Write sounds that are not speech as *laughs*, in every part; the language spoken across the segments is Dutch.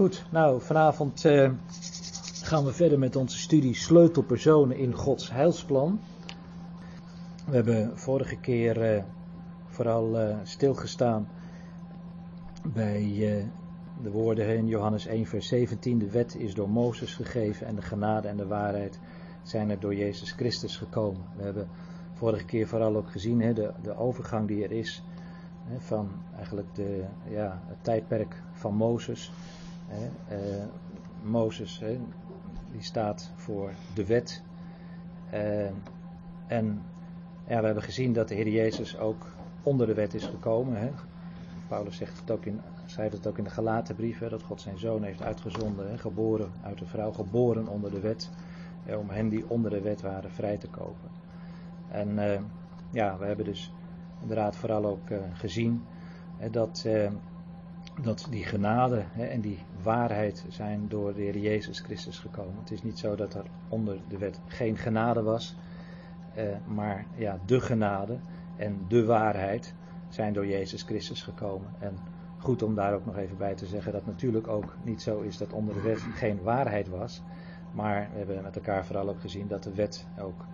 Goed, nou vanavond uh, gaan we verder met onze studie Sleutelpersonen in Gods heilsplan. We hebben vorige keer uh, vooral uh, stilgestaan bij de woorden in Johannes 1, vers 17. De wet is door Mozes gegeven en de genade en de waarheid zijn er door Jezus Christus gekomen. We hebben vorige keer vooral ook gezien hè, de, de overgang die er is van eigenlijk de, ja, het tijdperk van Mozes uh, Mozes, die staat voor de wet. Uh, en ja, we hebben gezien dat de Heer Jezus ook onder de wet is gekomen. Hè. Paulus zegt het ook in, zei het ook in de Galatenbrief, dat God zijn zoon heeft uitgezonden, hè, geboren uit de vrouw, geboren onder de wet, om hen die onder de wet waren vrij te kopen. En uh, ja, we hebben dus inderdaad vooral ook gezien dat dat die genade hè, en die waarheid zijn door de Heer Jezus Christus gekomen. Het is niet zo dat er onder de wet geen genade was, eh, maar ja, de genade en de waarheid zijn door Jezus Christus gekomen. En goed om daar ook nog even bij te zeggen dat natuurlijk ook niet zo is dat onder de wet geen waarheid was. Maar we hebben met elkaar vooral ook gezien dat de wet ook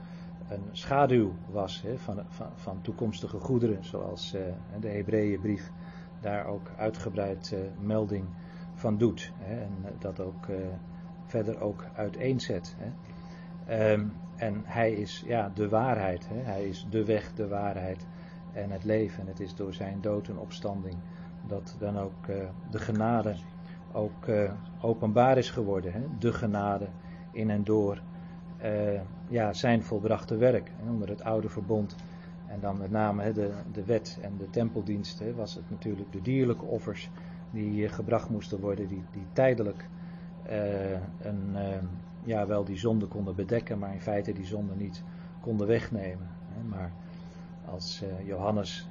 een schaduw was hè, van, van, van, toekomstige goederen, zoals uh, de Hebreeënbrief daar ook uitgebreid uh, melding van doet. Hè, en dat ook uh, verder ook uiteenzet. Hè. Um, en hij is ja, de waarheid. Hè. Hij is de weg, de waarheid en het leven. En het is door zijn dood en opstanding dat dan ook uh, de genade ook openbaar is geworden. Hè. De genade in en door ja, zijn volbrachte werk. onder het oude verbond en dan met name de, de wet en de tempeldienst was het natuurlijk de dierlijke offers die gebracht moesten worden, die, die tijdelijk uh, een, uh, ja, wel die zonde konden bedekken, maar in feite die zonde niet konden wegnemen. Hè. Maar als uh, Johannes,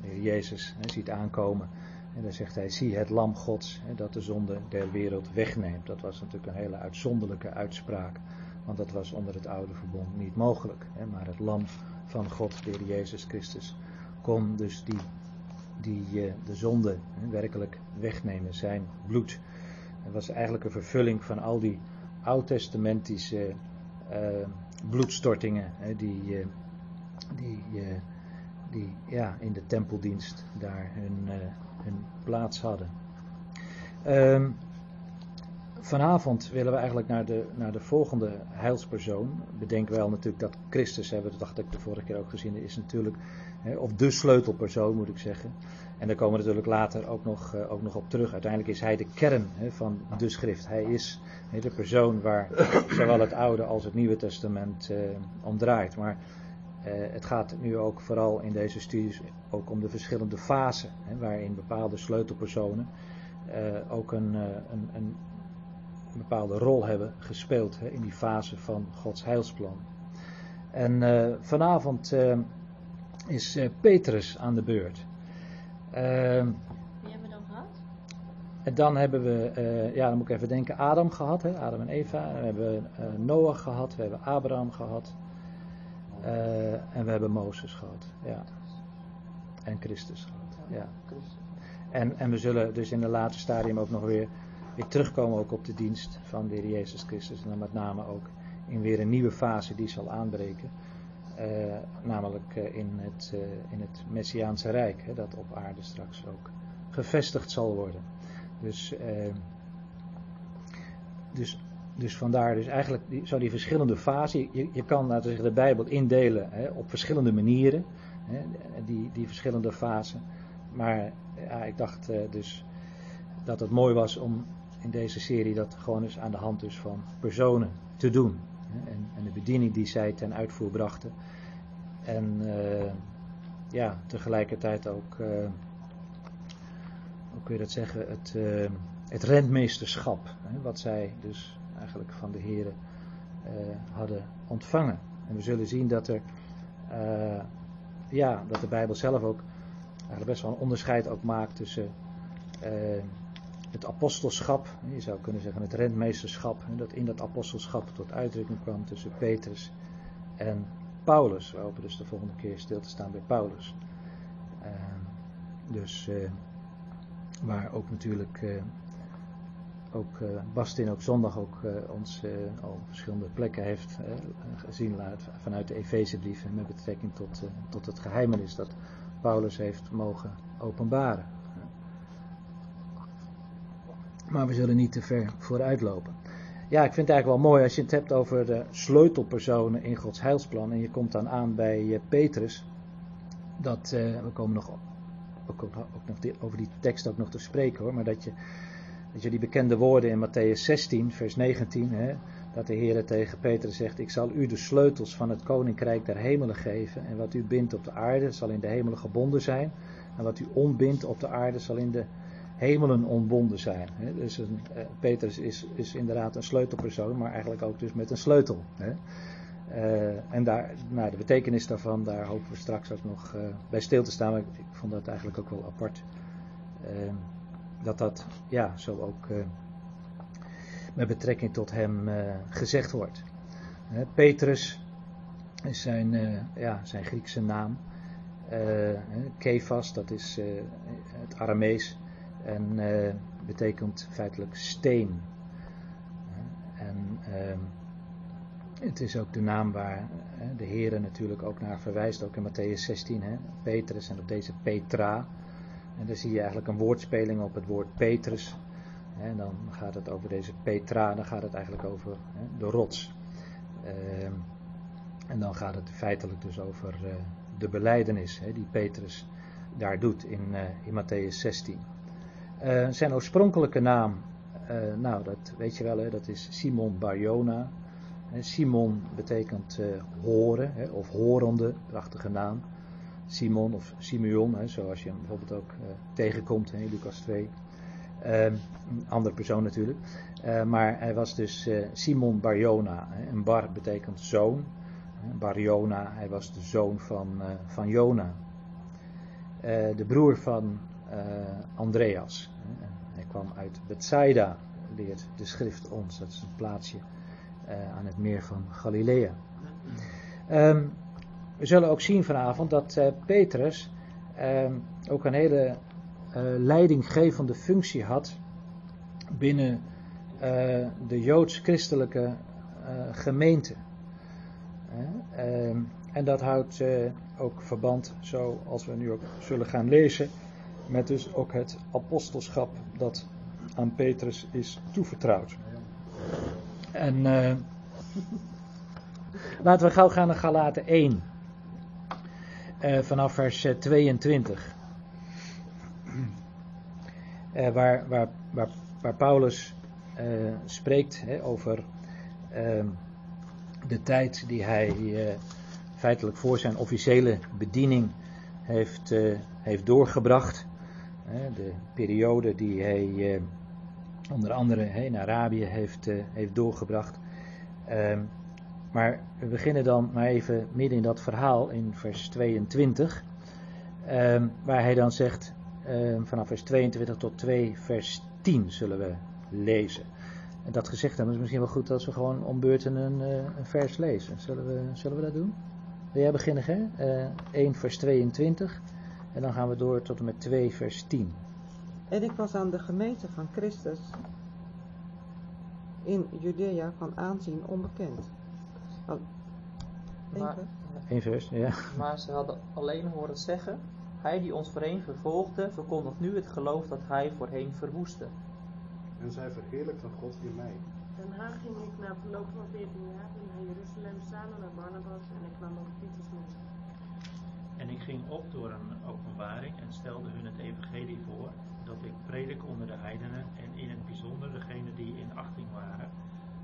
de heer Jezus, ziet aankomen, en dan zegt hij, zie het lam gods dat de zonde der wereld wegneemt. Dat was natuurlijk een hele uitzonderlijke uitspraak, want dat was onder het oude verbond niet mogelijk. Maar het lam van God, de Heer Jezus Christus, kon dus die, die uh, de zonde werkelijk wegnemen, zijn bloed. Het was eigenlijk een vervulling van al die oud-testamentische uh, bloedstortingen die, uh, die, die ja, in de tempeldienst daar hun, hun plaats hadden. Um, vanavond willen we eigenlijk naar de, naar de volgende heilspersoon. Bedenk wel natuurlijk dat Christus, hebben we dat dacht ik de vorige keer ook gezien, is natuurlijk, of de sleutelpersoon moet ik zeggen. En daar komen we natuurlijk later ook nog, uh, ook nog op terug. Uiteindelijk is hij de kern van de schrift. Hij is de persoon waar *coughs* zowel het Oude als het Nieuwe Testament uh, om draait. Maar uh, het gaat nu ook vooral in deze studies ook om de verschillende fasen, waarin bepaalde sleutelpersonen ook een, een, een bepaalde rol hebben gespeeld in die fase van Gods heilsplan. En vanavond is uh, Petrus aan de beurt. Wie hebben we dan gehad? En dan hebben we, ja, dan moet ik even denken, Adam gehad, hè, Adam en Eva. We hebben Noach gehad, we hebben Abraham gehad. en we hebben Mozes gehad, ja. En Christus gehad, ja. En, en we zullen dus in de laatste stadium ook nog weer weer terugkomen ook op de dienst van de Heer Jezus Christus. En dan met name ook in weer een nieuwe fase die zal aanbreken. Uh, namelijk uh, in, het, uh, in het Messiaanse Rijk, hè, dat op aarde straks ook gevestigd zal worden. Dus, dus, dus vandaar, dus eigenlijk zo die verschillende fasen. Je, je kan laten de Bijbel indelen hè, op verschillende manieren, hè, die, die verschillende fasen. Maar ja, ik dacht dus dat het mooi was om in deze serie dat gewoon eens aan de hand dus van personen te doen. En, en de bediening die zij ten uitvoer brachten. En uh, ja, tegelijkertijd ook, uh, hoe kun je dat zeggen, het, uh, het rentmeesterschap. Hè, wat zij dus eigenlijk van de heren hadden ontvangen. En we zullen zien dat er, ja, dat de Bijbel zelf ook eigenlijk best wel een onderscheid ook maakt tussen het apostelschap, je zou kunnen zeggen het rentmeesterschap, dat in dat apostelschap tot uitdrukking kwam tussen Petrus en Paulus. We hopen dus de volgende keer stil te staan bij Paulus. Uh, dus uh, waar ook natuurlijk uh, ook uh, Bastin ook zondag ook ons al verschillende plekken heeft gezien laat, vanuit de Efezebrieven met betrekking tot, tot het geheimenis dat Paulus heeft mogen openbaren. Maar we zullen niet te ver vooruit lopen. Ja, ik vind het eigenlijk wel mooi als je het hebt over de sleutelpersonen in Gods heilsplan. En je komt dan aan bij Petrus. Dat, we komen nog ook, nog die, over die tekst ook nog te spreken hoor, maar dat je, dat je die bekende woorden in Matthäus 16, vers 19, hè, dat de Heer tegen Petrus zegt, ik zal u de sleutels van het koninkrijk der hemelen geven en wat u bindt op de aarde zal in de hemelen gebonden zijn en wat u ontbindt op de aarde zal in de ontbonden zijn. Hè. Dus een, eh, Petrus is, is inderdaad een sleutelpersoon, maar eigenlijk ook dus met een sleutel. Hè. Uh, en daar, nou, de betekenis daarvan, daar hopen we straks ook nog uh, bij stil te staan. Ik, ik, vond dat eigenlijk ook wel apart. Uh, dat dat ja, zo ook met betrekking tot hem gezegd wordt. Petrus is zijn, ja, zijn Griekse naam. Kefas, dat is het Aramees. En betekent feitelijk steen. en ehm, het is ook de naam waar de Heer natuurlijk ook naar verwijst, ook in Matthäus 16. Hè, Petrus en op deze Petra. En dan zie je eigenlijk een woordspeling op het woord Petrus. En dan gaat het over deze Petra, dan gaat het eigenlijk over hè, de rots. Uh, en dan gaat het feitelijk dus over uh, de beleidenis hè, die Petrus daar doet in, uh, in Matthäus 16. Uh, zijn oorspronkelijke naam, nou dat weet je wel, hè, dat is Simon Barjona. Simon betekent horen hè, of horende, prachtige naam. Simon of Simeon, hè, zoals je hem bijvoorbeeld ook tegenkomt in Lucas 2. Uh, ehm, een andere persoon natuurlijk. Maar hij was dus Simon Barjona. Hè, en Bar betekent zoon. Barjona, hij was de zoon van, van Jona. de broer van Andreas. Kwam uit Bethsaida, leert de schrift ons. Dat is een plaatsje uh, aan het meer van Galilea. Um, we zullen ook zien vanavond dat uh, Petrus um, ook een hele uh, leidinggevende functie had binnen de joods-christelijke gemeente. Um, en dat houdt ook verband, zoals we nu ook zullen gaan lezen, met dus ook het apostelschap dat aan Petrus is toevertrouwd. En uh, *laughs* laten we gauw gaan naar Galaten 1. Uh, vanaf vers 22. Uh, *clears throat* eh, waar, waar, waar, waar, Paulus spreekt hè, over ehm, de tijd die hij feitelijk voor zijn officiële bediening heeft, heeft doorgebracht. De periode die hij onder andere in Arabië heeft, uh, heeft doorgebracht. Um, maar we beginnen dan maar even midden in dat verhaal in vers 22, um, ehm, waar hij dan zegt, um, vanaf vers 22 tot 2 vers 10 zullen we lezen. En dat gezegd hebben is misschien wel goed als we gewoon om beurten een, uh, een vers lezen. Zullen we, zullen we dat doen? Wil jij beginnen, hè? Uh, 1 vers 22 en dan gaan we door tot en met 2 vers 10. En ik was aan de gemeente van Christus in Judea van aanzien onbekend. Oh, maar, Eén vers, ja. Maar ze hadden alleen horen zeggen, hij die ons voorheen vervolgde, verkondigt nu het geloof dat hij voorheen verwoestte. En zij verheerlijkten God in mij. Daarna ging ik na verloop van 14 jaar naar Jeruzalem samen met Barnabas en ik kwam ook Titus mee. En ik ging op door een openbaring en stelde hun het evangelie voor, dat ik predik onder de heidenen en in het bijzonder degenen die in achting waren,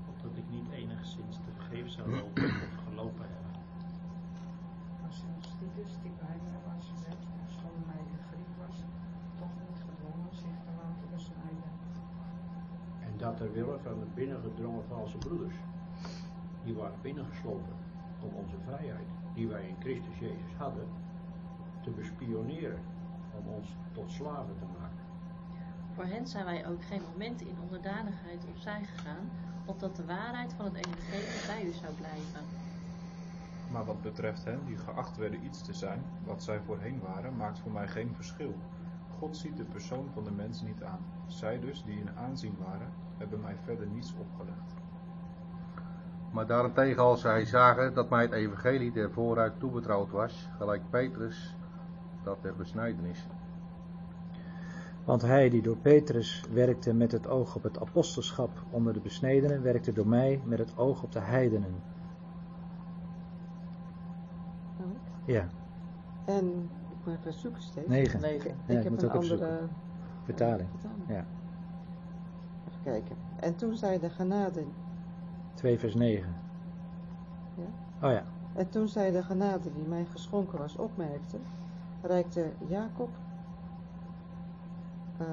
opdat ik niet enigszins te vergeef zou lopen of gelopen hebben. Maar zelfs Titus, die bij mij was gezet, schoon mij in Griek was, toch niet gedwongen zich te laten besnijden. En dat er willen van de binnengedrongen valse broeders, die waren binnengeslopen om onze vrijheid, die wij in Christus Jezus hadden, te bespioneren, om ons tot slaven te maken. Voor hen zijn wij ook geen moment in onderdanigheid opzij gegaan, opdat de waarheid van het evangelie bij u zou blijven. Maar wat betreft hen die geacht werden iets te zijn, wat zij voorheen waren, maakt voor mij geen verschil. God ziet de persoon van de mens niet aan. Zij dus, die in aanzien waren, hebben mij verder niets opgelegd. Maar daarentegen als zij zagen dat mij het evangelie der vooruit toebetrouwd was, gelijk Petrus, dat der besnijdenis. Want hij die door Petrus werkte met het oog op het apostelschap onder de besnedenen, werkte door mij met het oog op de heidenen. Ja, En, ik moet even zoeken steeds. negen. Negen. Ik, Ja, ik heb moet een ook andere. Vertaling. vertaling. Ja. Even kijken. En toen zei de genade, 2 vers 9. Ja? Oh ja, en toen zij de genade die mij geschonken was opmerkte, reikte Jacob, eh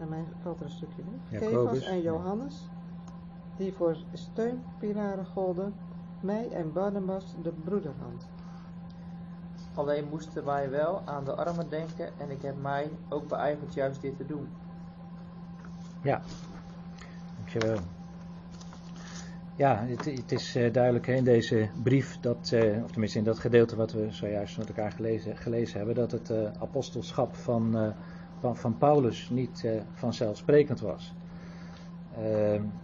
en mij valt er een stukje weg, Kefas en ja. Johannes, die voor steunpilaren golden, mij en Barnabas de broederhand. Alleen moesten wij wel aan de armen denken en ik heb mij ook beijverd juist dit te doen. ja. Dankjewel. Ja, het, het is eh, duidelijk in deze brief, dat, eh, of tenminste in dat gedeelte wat we zojuist met elkaar gelezen, gelezen hebben, dat het eh, apostelschap van, van, van Paulus niet vanzelfsprekend was.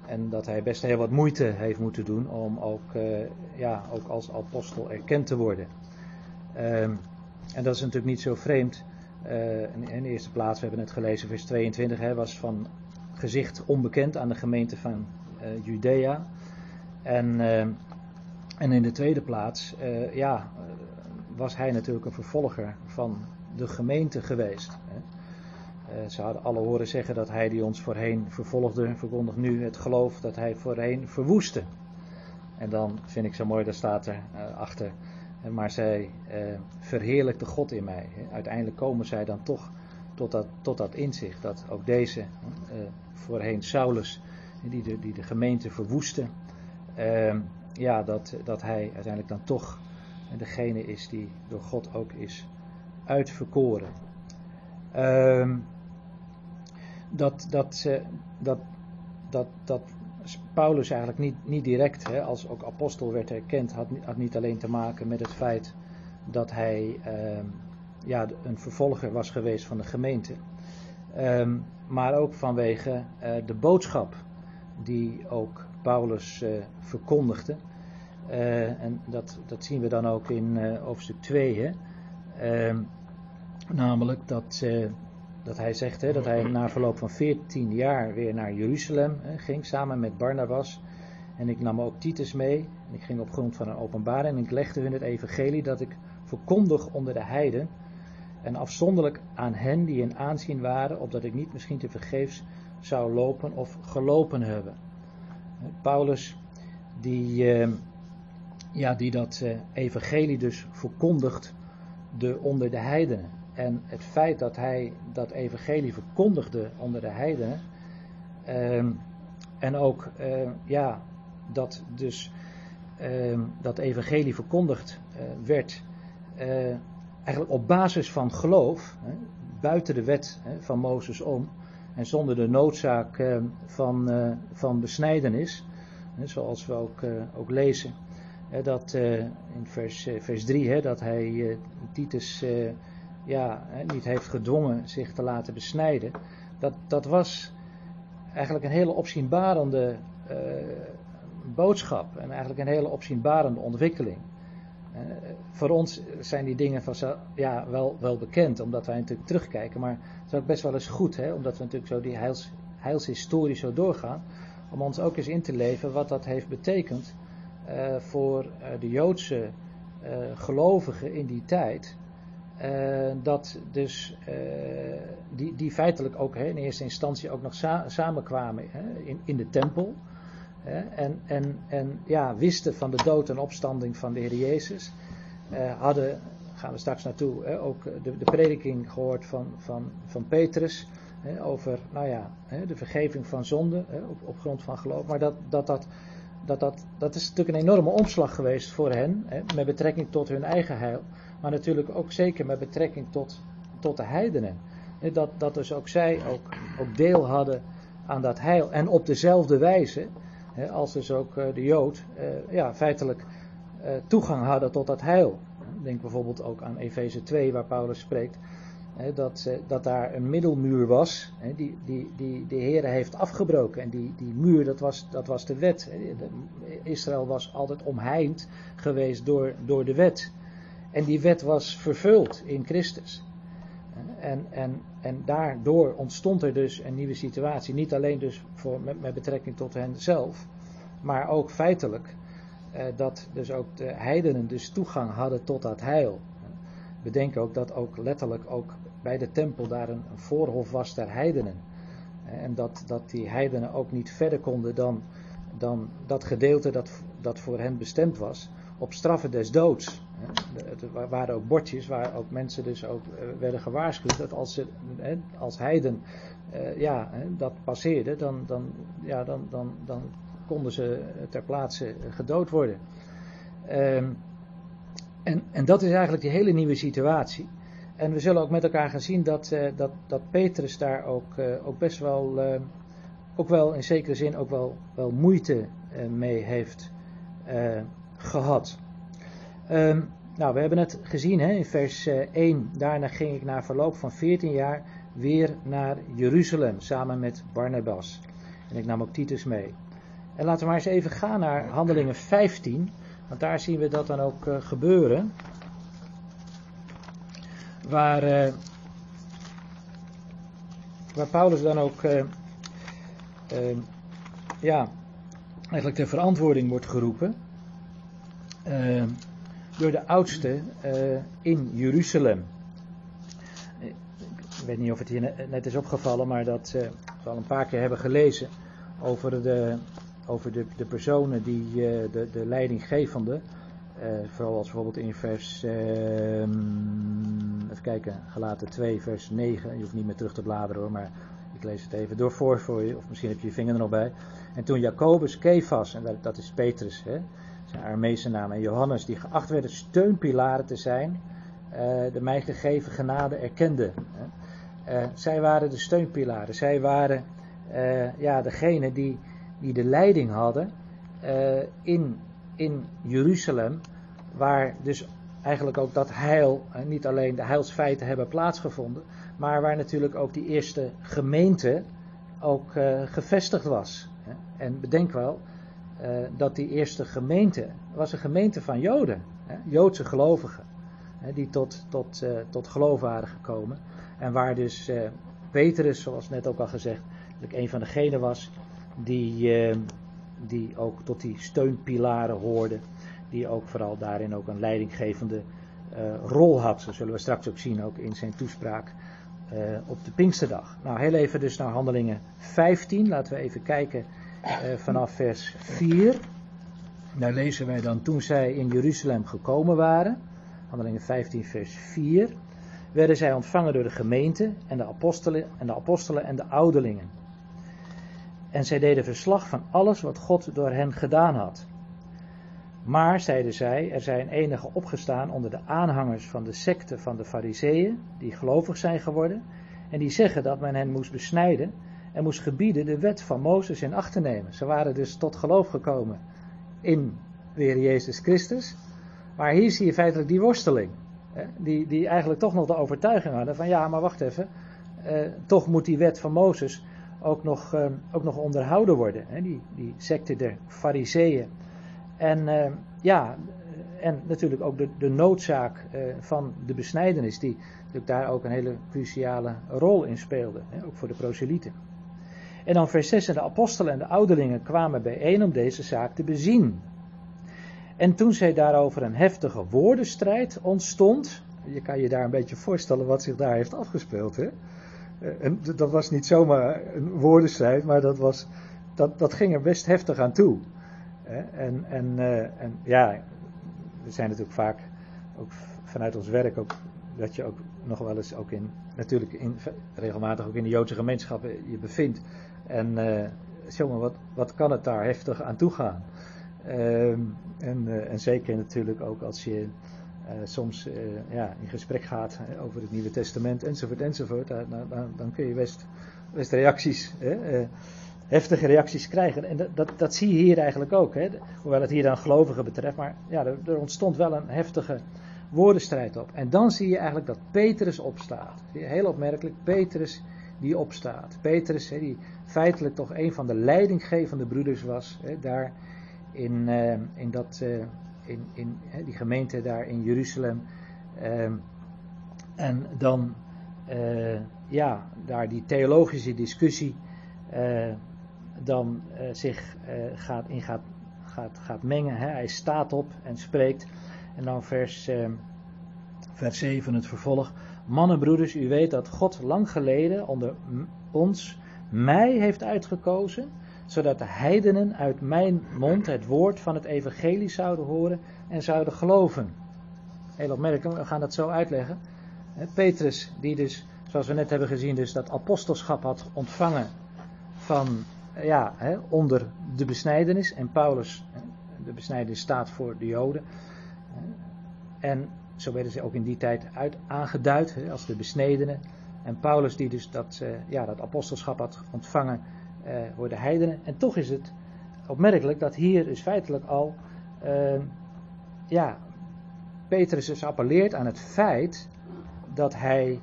En dat hij best heel wat moeite heeft moeten doen om ook, ja, ook als apostel erkend te worden. Ehm, en dat is natuurlijk niet zo vreemd. In, de eerste plaats, we hebben het gelezen, vers 22, hij was van gezicht onbekend aan de gemeente van Judea. En, eh, en in de tweede plaats, eh, ja, eh, was hij natuurlijk een vervolger van de gemeente geweest. Hè. Ze hadden alle horen zeggen dat hij die ons voorheen vervolgde, verkondigt nu het geloof dat hij voorheen verwoestte. En dan vind ik zo mooi, daar staat er achter, maar zij eh, verheerlijkte God in mij. Uiteindelijk komen zij dan toch tot dat, tot dat inzicht dat ook deze, voorheen Saulus, die de, die de gemeente verwoestte, ja, dat, dat hij uiteindelijk dan toch degene is die door God ook is uitverkoren. Ehm, dat, dat, eh, dat, dat, dat Paulus eigenlijk niet, niet direct hè, als ook apostel werd erkend, had, had niet alleen te maken met het feit dat hij ehm, ja, een vervolger was geweest van de gemeente, ehm, maar ook vanwege eh, de boodschap die ook Paulus eh, verkondigde. Eh, en dat, dat zien we dan ook in eh, hoofdstuk 2. Hè? Ehm, namelijk dat, dat hij zegt hè, dat hij na verloop van 14 jaar weer naar Jeruzalem hè, ging, samen met Barnabas. En ik nam ook Titus mee. En ik ging op grond van een openbaring en ik legde hun het evangelie dat ik verkondig onder de heiden. En afzonderlijk aan hen die in aanzien waren, opdat ik niet misschien te vergeefs zou lopen of gelopen hebben. Paulus, die, eh, ja, die dat eh, evangelie dus verkondigt de, onder de heidenen. En het feit dat hij dat evangelie verkondigde onder de heidenen, ehm, en ook eh, ja, dat dus ehm, dat evangelie verkondigd eh, werd, eh, eigenlijk op basis van geloof, buiten de wet van Mozes om, en zonder de noodzaak eh, van, eh, van besnijdenis, zoals we ook, eh, ook lezen. Dat in vers, vers 3, hè, dat hij Titus ja, niet heeft gedwongen zich te laten besnijden. Dat, dat was eigenlijk een hele opzienbarende boodschap en eigenlijk een hele opzienbarende ontwikkeling. Voor ons zijn die dingen van ja, wel, wel bekend, omdat wij natuurlijk terugkijken. Maar het is ook best wel eens goed, hè, omdat we natuurlijk zo die heils, heilshistorie zo doorgaan. Om ons ook eens in te leven wat dat heeft betekend eh, voor eh, de Joodse eh, gelovigen in die tijd. Dat dus die, die feitelijk ook hè, in eerste instantie ook nog sa- samenkwamen hè, in, in de tempel. Hè, en, en, en ja, wisten van de dood en opstanding van de Heer Jezus. Eh, hadden, gaan we straks naartoe, hè, ook de, de prediking gehoord van, van, van Petrus. Hè, over nou ja, de vergeving van zonde op, op grond van geloof. Maar dat, dat, dat, dat, dat, dat is natuurlijk een enorme omslag geweest voor hen. Met betrekking tot hun eigen heil. Maar natuurlijk ook zeker met betrekking tot, tot de heidenen. Dat, dat dus ook zij ook, ook deel hadden aan dat heil. En op dezelfde wijze als dus ook eh, de Jood eh, ja, feitelijk eh, toegang hadden tot dat heil. Denk bijvoorbeeld ook aan Efeze 2 waar Paulus spreekt dat, dat daar een middelmuur was, die, die, die de Heer heeft afgebroken. En die, die muur, dat was, dat was de wet. Israël was altijd omheind geweest door, door de wet. En die wet was vervuld in Christus. En, en, en daardoor ontstond er dus een nieuwe situatie. Niet alleen dus voor, met, betrekking tot hen zelf, maar ook feitelijk eh, dat dus ook de heidenen dus toegang hadden tot dat heil. Bedenk ook dat ook letterlijk ook bij de tempel daar een, een voorhof was der heidenen. Eh, En dat, dat die heidenen ook niet verder konden dan, dan dat gedeelte dat, dat voor hen bestemd was, op straffen des doods. Wa- waren ook bordjes waar ook mensen dus ook eh, werden gewaarschuwd dat als ze als heiden eh, ja, dat passeerde, dan, dan, ja, dan, dan, dan konden ze ter plaatse gedood worden. Ehm, en, en dat is eigenlijk die hele nieuwe situatie. En we zullen ook met elkaar gaan zien dat, eh, dat, dat Petrus daar ook, ook best wel, ook wel in zekere zin ook wel, wel moeite mee heeft eh, gehad. Ehm, nou, we hebben het gezien hè, in vers eh, 1. Daarna ging ik na verloop van 14 jaar weer naar Jeruzalem samen met Barnabas. En ik nam ook Titus mee. En laten we maar eens even gaan naar Handelingen 15. Want daar zien we dat dan ook eh, gebeuren. Waar, eh, waar Paulus dan ook eh, eh, ja, eigenlijk ter verantwoording wordt geroepen. Door de oudste eh, in Jeruzalem. Ik weet niet of het hier ne- net is opgevallen, maar dat we al een paar keer hebben gelezen over de, over de, de personen die eh, de, de leidinggevende, eh, vooral als bijvoorbeeld in vers, eh, even kijken, gelaten 2, vers 9, je hoeft niet meer terug te bladeren hoor, maar ik lees het even door voor voor je, of misschien heb je je vinger er nog bij. En toen Jacobus, Kefas, en dat is Petrus, hè, zijn Armeese naam, en Johannes, die geacht werden steunpilaren te zijn, eh, de mij gegeven genade erkenden. Eh, zij waren de steunpilaren, zij waren eh, ja, degene die, die de leiding hadden in, in Jeruzalem, waar dus eigenlijk ook dat heil, niet alleen de heilsfeiten hebben plaatsgevonden, maar waar natuurlijk ook die eerste gemeente ook gevestigd was. En bedenk wel eh, dat die eerste gemeente was een gemeente van Joden, hè, Joodse gelovigen, hè, die tot, tot, eh, tot geloof waren gekomen. En waar dus eh, Petrus, zoals net ook al gezegd, een van degenen was die, die ook tot die steunpilaren hoorde. Die ook vooral daarin ook een leidinggevende rol had. Zo zullen we straks ook zien, ook in zijn toespraak op de Pinksterdag. Nou, heel even dus naar handelingen 15. Laten we even kijken vanaf vers 4. Daar lezen wij dan toen zij in Jeruzalem gekomen waren. Handelingen 15 vers 4 werden zij ontvangen door de gemeente en de apostelen en de, apostelen en de ouderlingen. En zij deden verslag van alles wat God door hen gedaan had. Maar, zeiden zij, er zijn enige opgestaan onder de aanhangers van de secte van de Fariseeën, die gelovig zijn geworden, en die zeggen dat men hen moest besnijden en moest gebieden de wet van Mozes in acht te nemen. Ze waren dus tot geloof gekomen in de Heer Jezus Christus. Maar hier zie je feitelijk die worsteling. Hè, die, die eigenlijk toch nog de overtuiging hadden van ja, maar wacht even. eh, toch moet die wet van Mozes ook nog, eh, ook nog onderhouden worden. Hè, die, die secte der Fariseeën. En eh, ja, en natuurlijk ook de, de noodzaak eh, van de besnijdenis, die daar ook een hele cruciale rol in speelde. Ook voor de proselieten. En dan vers 6, en de apostelen en de ouderlingen kwamen bijeen om deze zaak te bezien. En toen zij daarover een heftige woordenstrijd ontstond, je kan je daar een beetje voorstellen wat zich daar heeft afgespeeld. Hè? Eh, En dat was niet zomaar een woordenstrijd, maar dat, was, dat, dat ging er best heftig aan toe. Hè? En, en, eh, en ja, we zijn natuurlijk vaak, ook vanuit ons werk, ook, dat je ook nog wel eens ook in, natuurlijk in, regelmatig ook in de Joodse gemeenschappen je bevindt. En eh jongen, wat, wat kan het daar heftig aan toe gaan? Ehm, en, eh, en zeker natuurlijk ook als je eh, soms eh, ja, in gesprek gaat over het Nieuwe Testament enzovoort enzovoort, dan, dan, kun je best, best reacties, hè, eh, heftige reacties krijgen. En dat, dat, dat zie je hier eigenlijk ook, hè, hoewel het hier dan gelovigen betreft, maar ja, er, er ontstond wel een heftige woordenstrijd op. En dan zie je eigenlijk dat Petrus opstaat. Heel opmerkelijk, Petrus die opstaat. Petrus, hè, die feitelijk toch een van de leidinggevende broeders was, hè, daar in, eh, in, dat, eh, in, in hè, die gemeente daar in Jeruzalem. Ehm, en dan, eh, ja, daar die theologische discussie dan zich gaat, in gaat, gaat, gaat mengen. Hè. Hij staat op en spreekt. En dan vers, eh, vers 7 het vervolg. Mannen, broeders, u weet dat God lang geleden onder ons, mij heeft uitgekozen, zodat de heidenen uit mijn mond het woord van het evangelie zouden horen en zouden geloven. Heel opmerkelijk, we gaan dat zo uitleggen. Petrus, die dus, zoals we net hebben gezien, dus dat apostelschap had ontvangen van, ja, onder de besnijdenis. En Paulus, de besnijdenis staat voor de Joden. En zo werden ze ook in die tijd uit, aangeduid als de besnedenen. En Paulus, die dus dat, eh, ja, dat apostelschap had ontvangen eh, voor de heidenen. En toch is het opmerkelijk dat hier dus feitelijk al, eh, ja, Petrus dus appelleert aan het feit dat hij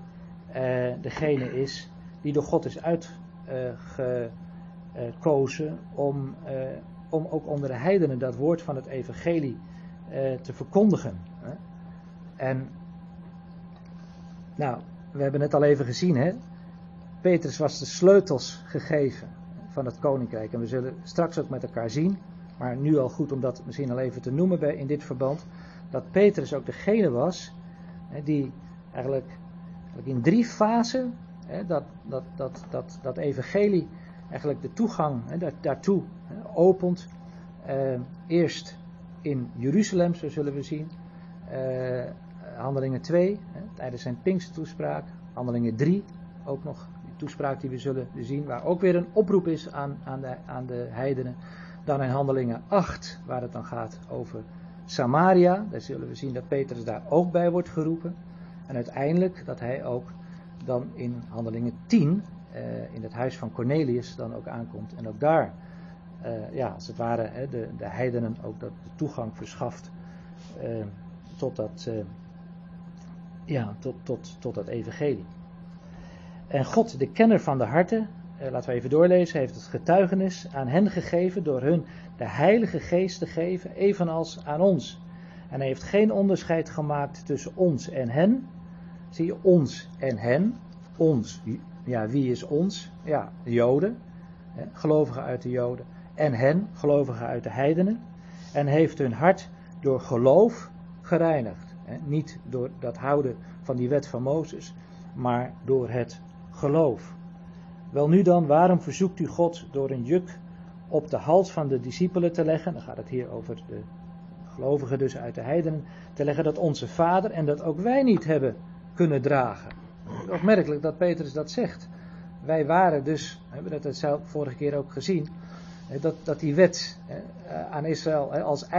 eh, degene is die door God is uitgekozen om, om ook onder de heidenen dat woord van het evangelie te verkondigen. En nou, we hebben het al even gezien, hè. Petrus was de sleutels gegeven van het koninkrijk. En we zullen straks ook met elkaar zien, maar nu al goed om dat misschien al even te noemen in dit verband, dat Petrus ook degene was die eigenlijk, in drie fasen dat, dat, dat, dat, dat evangelie eigenlijk de toegang daartoe opent. Eh, eerst in Jeruzalem, zo zullen we zien. Eh, handelingen 2, hè, tijdens zijn Pinkstertoespraak. Handelingen 3, ook nog die toespraak die we zullen zien, waar ook weer een oproep is aan, aan, de, aan de heidenen. Dan in Handelingen 8, waar het dan gaat over Samaria. Daar zullen we zien dat Petrus daar ook bij wordt geroepen. En uiteindelijk dat hij ook dan in Handelingen 10, eh, in het huis van Cornelius, dan ook aankomt. En ook daar, eh, ja, als het ware, hè, de, de heidenen ook dat de toegang verschaft eh, tot dat, ja, tot, tot, tot dat evangelie. En God, de kenner van de harten, eh, laten we even doorlezen, heeft het getuigenis aan hen gegeven door hun de Heilige Geest te geven, evenals aan ons. En hij heeft geen onderscheid gemaakt tussen ons en hen. Zie je, ons en hen. Ons, ja, wie is ons? Ja, de Joden, gelovigen uit de Joden. En hen, gelovigen uit de heidenen. En heeft hun hart door geloof gereinigd. Niet door dat houden van die wet van Mozes, maar door het geloof. Wel nu dan, waarom verzoekt u God door een juk op de hals van de discipelen te leggen? Dan gaat het hier over de gelovigen dus uit de heidenen. Te leggen dat onze vader en dat ook wij niet hebben kunnen dragen. Opmerkelijk dat Petrus dat zegt. Wij waren dus, we hebben dat zelf vorige keer ook gezien, dat, dat die wet aan Israël als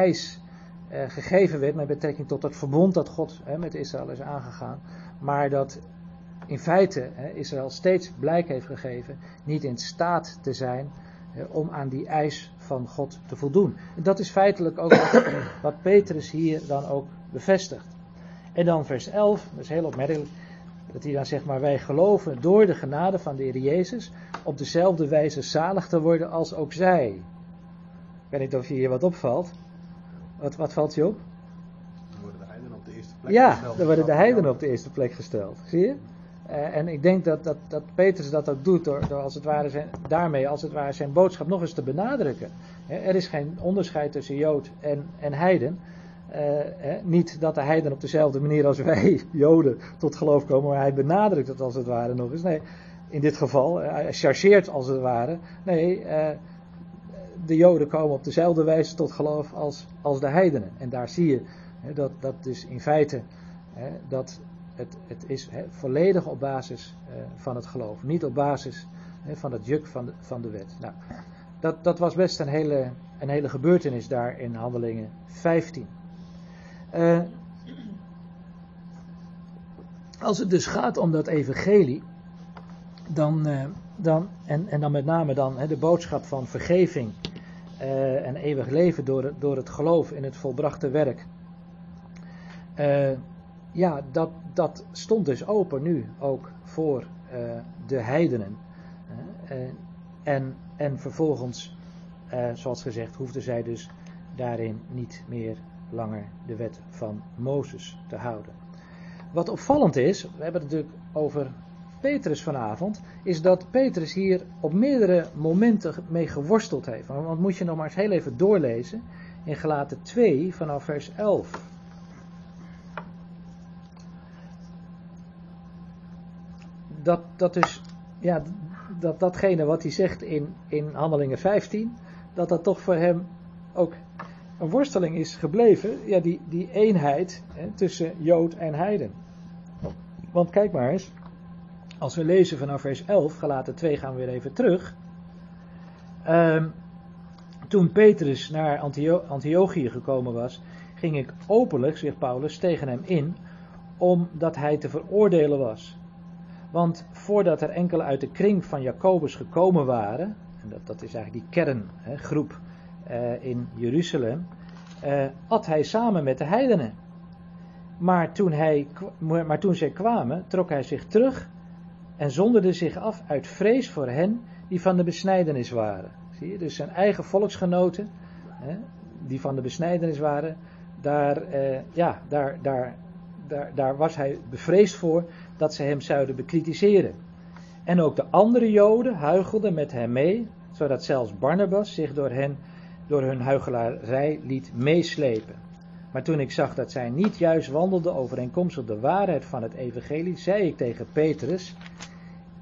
eis gegeven werd met betrekking tot het verbond dat God met Israël is aangegaan. Maar dat in feite Israël steeds blijk heeft gegeven niet in staat te zijn om aan die eis van God te voldoen. En dat is feitelijk ook wat, *clears throat* wat Petrus hier dan ook bevestigt. En dan vers 11, dat is heel opmerkelijk, dat hij dan zegt, maar wij geloven door de genade van de Heer Jezus op dezelfde wijze zalig te worden als ook zij. Ik weet niet of je hier wat opvalt. Wat, wat valt je op? Dan worden de heidenen op de eerste plek Ja, gesteld. dan worden de heidenen op de eerste plek gesteld. Zie je? Uh, en ik denk dat, dat, dat Petrus dat ook doet door, door als het ware zijn, daarmee als het ware zijn boodschap nog eens te benadrukken. er is geen onderscheid tussen Jood en, en Heiden. Uh, he, niet dat de Heiden op dezelfde manier als wij, *laughs* Joden, tot geloof komen, maar hij benadrukt het als het ware nog eens. Nee, in dit geval, uh, hij chargeert als het ware. Nee, de Joden komen op dezelfde wijze tot geloof als, als de Heidenen. En daar zie je dat, dat dus in feite dat het, het is volledig op basis van het geloof, niet op basis van het juk van de, van de wet. Nou, dat, dat was best een hele, een hele gebeurtenis daar in Handelingen 15. Uh, als het dus gaat om dat evangelie, dan, uh, dan, en, en dan met name dan de boodschap van vergeving uh, en eeuwig leven door door het geloof in het volbrachte werk. ja, dat, dat stond dus open nu ook voor uh, de heidenen. En, en vervolgens, zoals gezegd, hoefden zij dus daarin niet meer langer de wet van Mozes te houden. Wat opvallend is, we hebben het natuurlijk over Petrus vanavond, is dat Petrus hier op meerdere momenten mee geworsteld heeft. Want moet je nog maar eens heel even doorlezen in Gelaten 2 vanaf vers 11. Dat, dat dus, ja, dat datgene wat hij zegt in, in Handelingen 15, dat dat toch voor hem ook een worsteling is gebleven, ja, die, die eenheid hè, tussen Jood en Heiden. Want kijk maar eens, als we lezen vanaf vers 11, gelaten 2 gaan we weer even terug. Um, toen Petrus naar Antio Antiochië gekomen was, ging ik openlijk, zegt Paulus, tegen hem in, omdat hij te veroordelen was. Want voordat er enkele uit de kring van Jacobus gekomen waren, en dat, dat is eigenlijk die kerngroep uh, in Jeruzalem, uh, at hij samen met de heidenen. Maar toen, hij, maar toen zij kwamen, trok hij zich terug en zonderde zich af uit vrees voor hen die van de besnijdenis waren. Zie je, dus zijn eigen volksgenoten, hè, die van de besnijdenis waren, daar, eh, ja, daar, daar, daar, daar was hij bevreesd voor dat ze hem zouden bekritiseren. En ook de andere Joden huichelden met hem mee, zodat zelfs Barnabas zich door hen, door hun huichelarij liet meeslepen. Maar toen ik zag dat zij niet juist wandelden overeenkomstig de waarheid van het evangelie, zei ik tegen Petrus,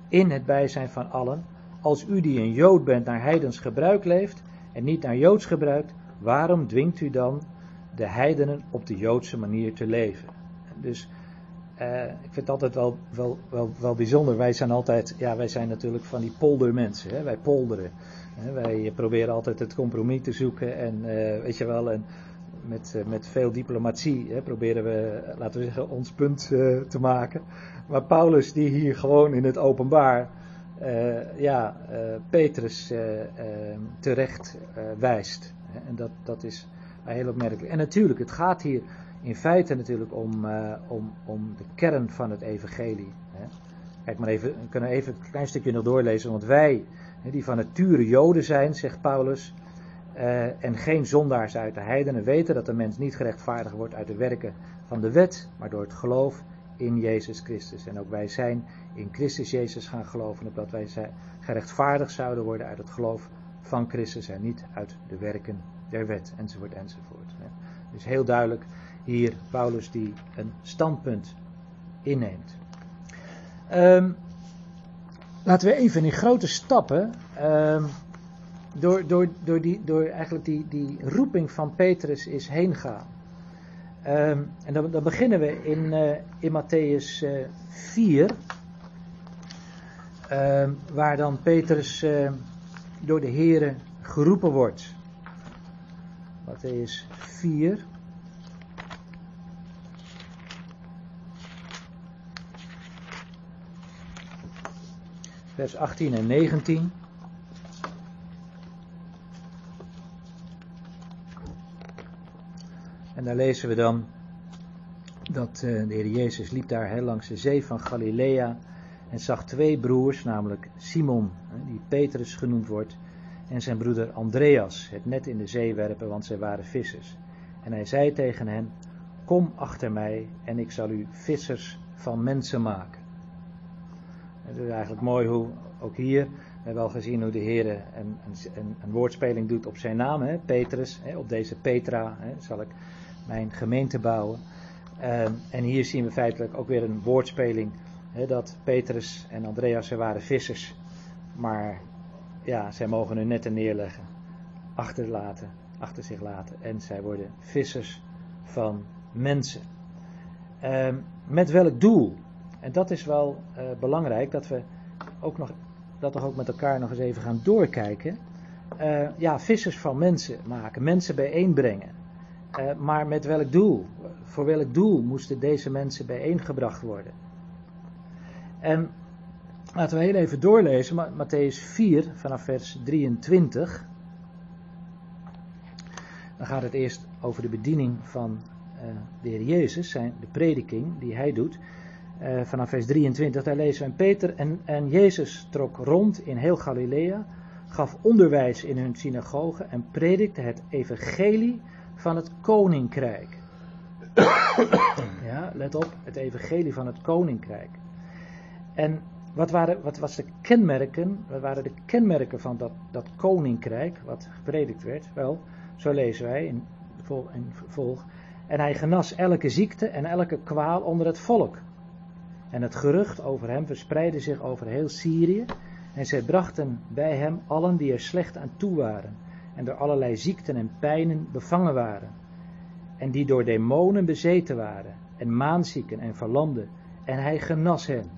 in het bijzijn van allen, als u die een Jood bent naar heidens gebruik leeft en niet naar Joods gebruik, waarom dwingt u dan de heidenen op de Joodse manier te leven? Dus uh, ik vind het altijd wel, wel, wel, bijzonder. Wij zijn altijd, ja, wij zijn natuurlijk van die poldermensen. Hè? Wij polderen. Wij proberen altijd het compromis te zoeken en uh, weet je wel, en met, uh, met veel diplomatie hè, proberen we, laten we zeggen, ons punt te maken. Maar Paulus die hier gewoon in het openbaar uh, ja, Petrus terecht wijst. En dat, dat is heel opmerkelijk. En natuurlijk, het gaat hier in feite natuurlijk om, om, om de kern van het evangelie. Hè. Kijk maar even, we kunnen even een klein stukje nog doorlezen. Want wij, die van nature Joden zijn, zegt Paulus, en geen zondaars uit de heidenen, weten dat de mens niet gerechtvaardigd wordt uit de werken van de wet, maar door het geloof in Jezus Christus. En ook wij zijn in Christus Jezus gaan geloven, opdat wij gerechtvaardigd zouden worden uit het geloof van Christus en niet uit de werken der wet, enzovoort, enzovoort. Dus heel duidelijk hier Paulus die een standpunt inneemt. Um, laten we even in grote stappen um, door, door, door, die, door eigenlijk die, die roeping van Petrus is heen gaan. Um, en dan, dan, beginnen we in, uh, in Matthäus uh, 4, uh, waar dan Petrus uh, door de Here geroepen wordt. Matthäus 4. Vers 18 en 19. En daar lezen we dan dat uh, de Heer Jezus liep daar heel langs de zee van Galilea en zag twee broers, namelijk Simon, die Petrus genoemd wordt, en zijn broeder Andreas, het net in de zee werpen, want zij waren vissers. En hij zei tegen hen, kom achter mij en ik zal u vissers van mensen maken. Het is eigenlijk mooi hoe, ook hier, we hebben al gezien hoe de Heer een, een, een woordspeling doet op zijn naam, hè, Petrus, hè, op deze Petra hè, zal ik mijn gemeente bouwen. Um, en hier zien we feitelijk ook weer een woordspeling. Dat Petrus en Andreas, ze waren vissers. Maar ja, zij mogen hun netten neerleggen. Achterlaten, achter zich laten. En zij worden vissers van mensen. Um, met welk doel? En dat is wel uh, belangrijk dat we ook nog, dat we ook met elkaar nog eens even gaan doorkijken. Uh, ja, vissers van mensen maken, mensen bijeenbrengen. Uh, maar met welk doel? Voor welk doel moesten deze mensen bijeengebracht worden? En laten we heel even doorlezen, Matthäus 4 vanaf vers 23. Dan gaat het eerst over de bediening van de Heer Jezus, zijn, de prediking die hij doet. Eh, vanaf vers 23, daar lezen we Peter en, en Jezus trok rond in heel Galilea, gaf onderwijs in hun synagogen en predikte het evangelie van het koninkrijk. ja, let op, het evangelie van het koninkrijk. En wat, waren, wat was de kenmerken, wat waren de kenmerken van dat, dat koninkrijk wat gepredikt werd? Wel, zo lezen wij in, in vervolg. En hij genas elke ziekte en elke kwaal onder het volk. En het gerucht over hem verspreidde zich over heel Syrië. En zij brachten bij hem allen die er slecht aan toe waren. En door allerlei ziekten en pijnen bevangen waren. En die door demonen bezeten waren. En maanzieken en verlamden. En hij genas hen.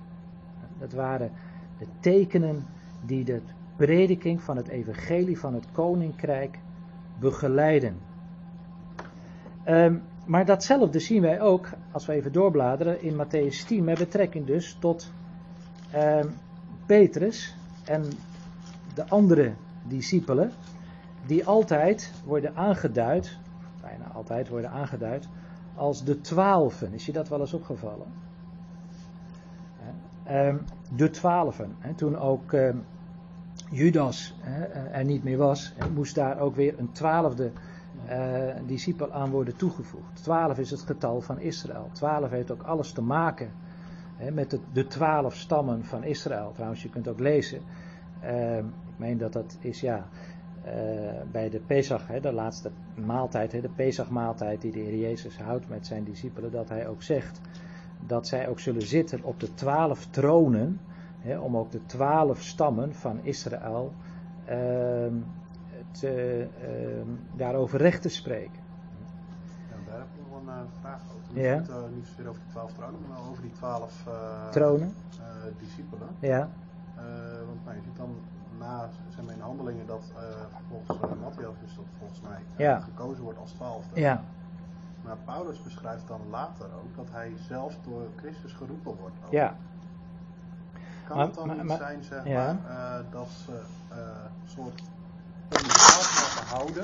Dat waren de tekenen die de prediking van het evangelie van het koninkrijk begeleiden. Um, maar datzelfde zien wij ook, als we even doorbladeren, in Matthäus 10, met betrekking dus tot uh, Petrus en de andere discipelen, die altijd worden aangeduid, bijna altijd worden aangeduid, als de twaalfen. Is je dat wel eens opgevallen? Uh, de twaalfen. Toen ook uh, Judas er niet meer was, moest daar ook weer een twaalfde uh, discipel aan worden toegevoegd. 12 is het getal van Israël. 12 heeft ook alles te maken met de, 12 stammen van Israël. Trouwens, je kunt ook lezen. Uh, ik meen dat dat is ja. Uh, bij de Pesach, hè, de laatste maaltijd, hè, de Pesachmaaltijd die de Heer Jezus houdt met zijn discipelen, dat hij ook zegt dat zij ook zullen zitten op de twaalf tronen, hè, om ook de twaalf stammen van Israël ehm, te, uh, daarover recht te spreken. Ja, daar heb ik nog een uh, vraag over. Ja. Niet, uh, niet zozeer over die twaalf tronen, maar over die twaalf eh, tronen. discipelen. Ja. want nou, je ziet dan na zeg maar, in handelingen dat volgens Matthias dus dat volgens mij ja. gekozen wordt als twaalfde. Ja. Maar Paulus beschrijft dan later ook dat hij zelf door Christus geroepen wordt. Ook. Ja. Kan Maar- het dan maar- niet maar- zijn, zeg ja. maar, eh, dat ze eh, een soort onderstaat gehouden,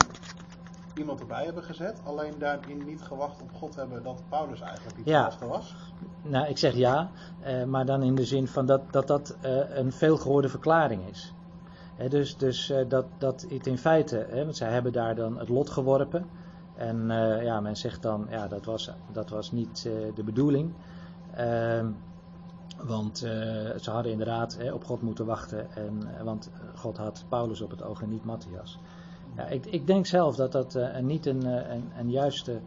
iemand erbij hebben gezet, alleen daarin niet gewacht op God hebben dat Paulus eigenlijk iets Ja. ja. was? Nou, ik zeg ja, eh, maar dan in de zin van dat dat, dat eh, een veelgehoorde verklaring is. Dus dus eh, dat, dat het in feite, want zij hebben daar dan het lot geworpen. En eh, ja, men zegt dan, ja, dat was, dat was niet eh, de bedoeling. Ehm, want ze hadden inderdaad op God moeten wachten. En, want God had Paulus op het oog en niet Matthias. Ja, ik, ik denk zelf dat dat niet een, een, een juiste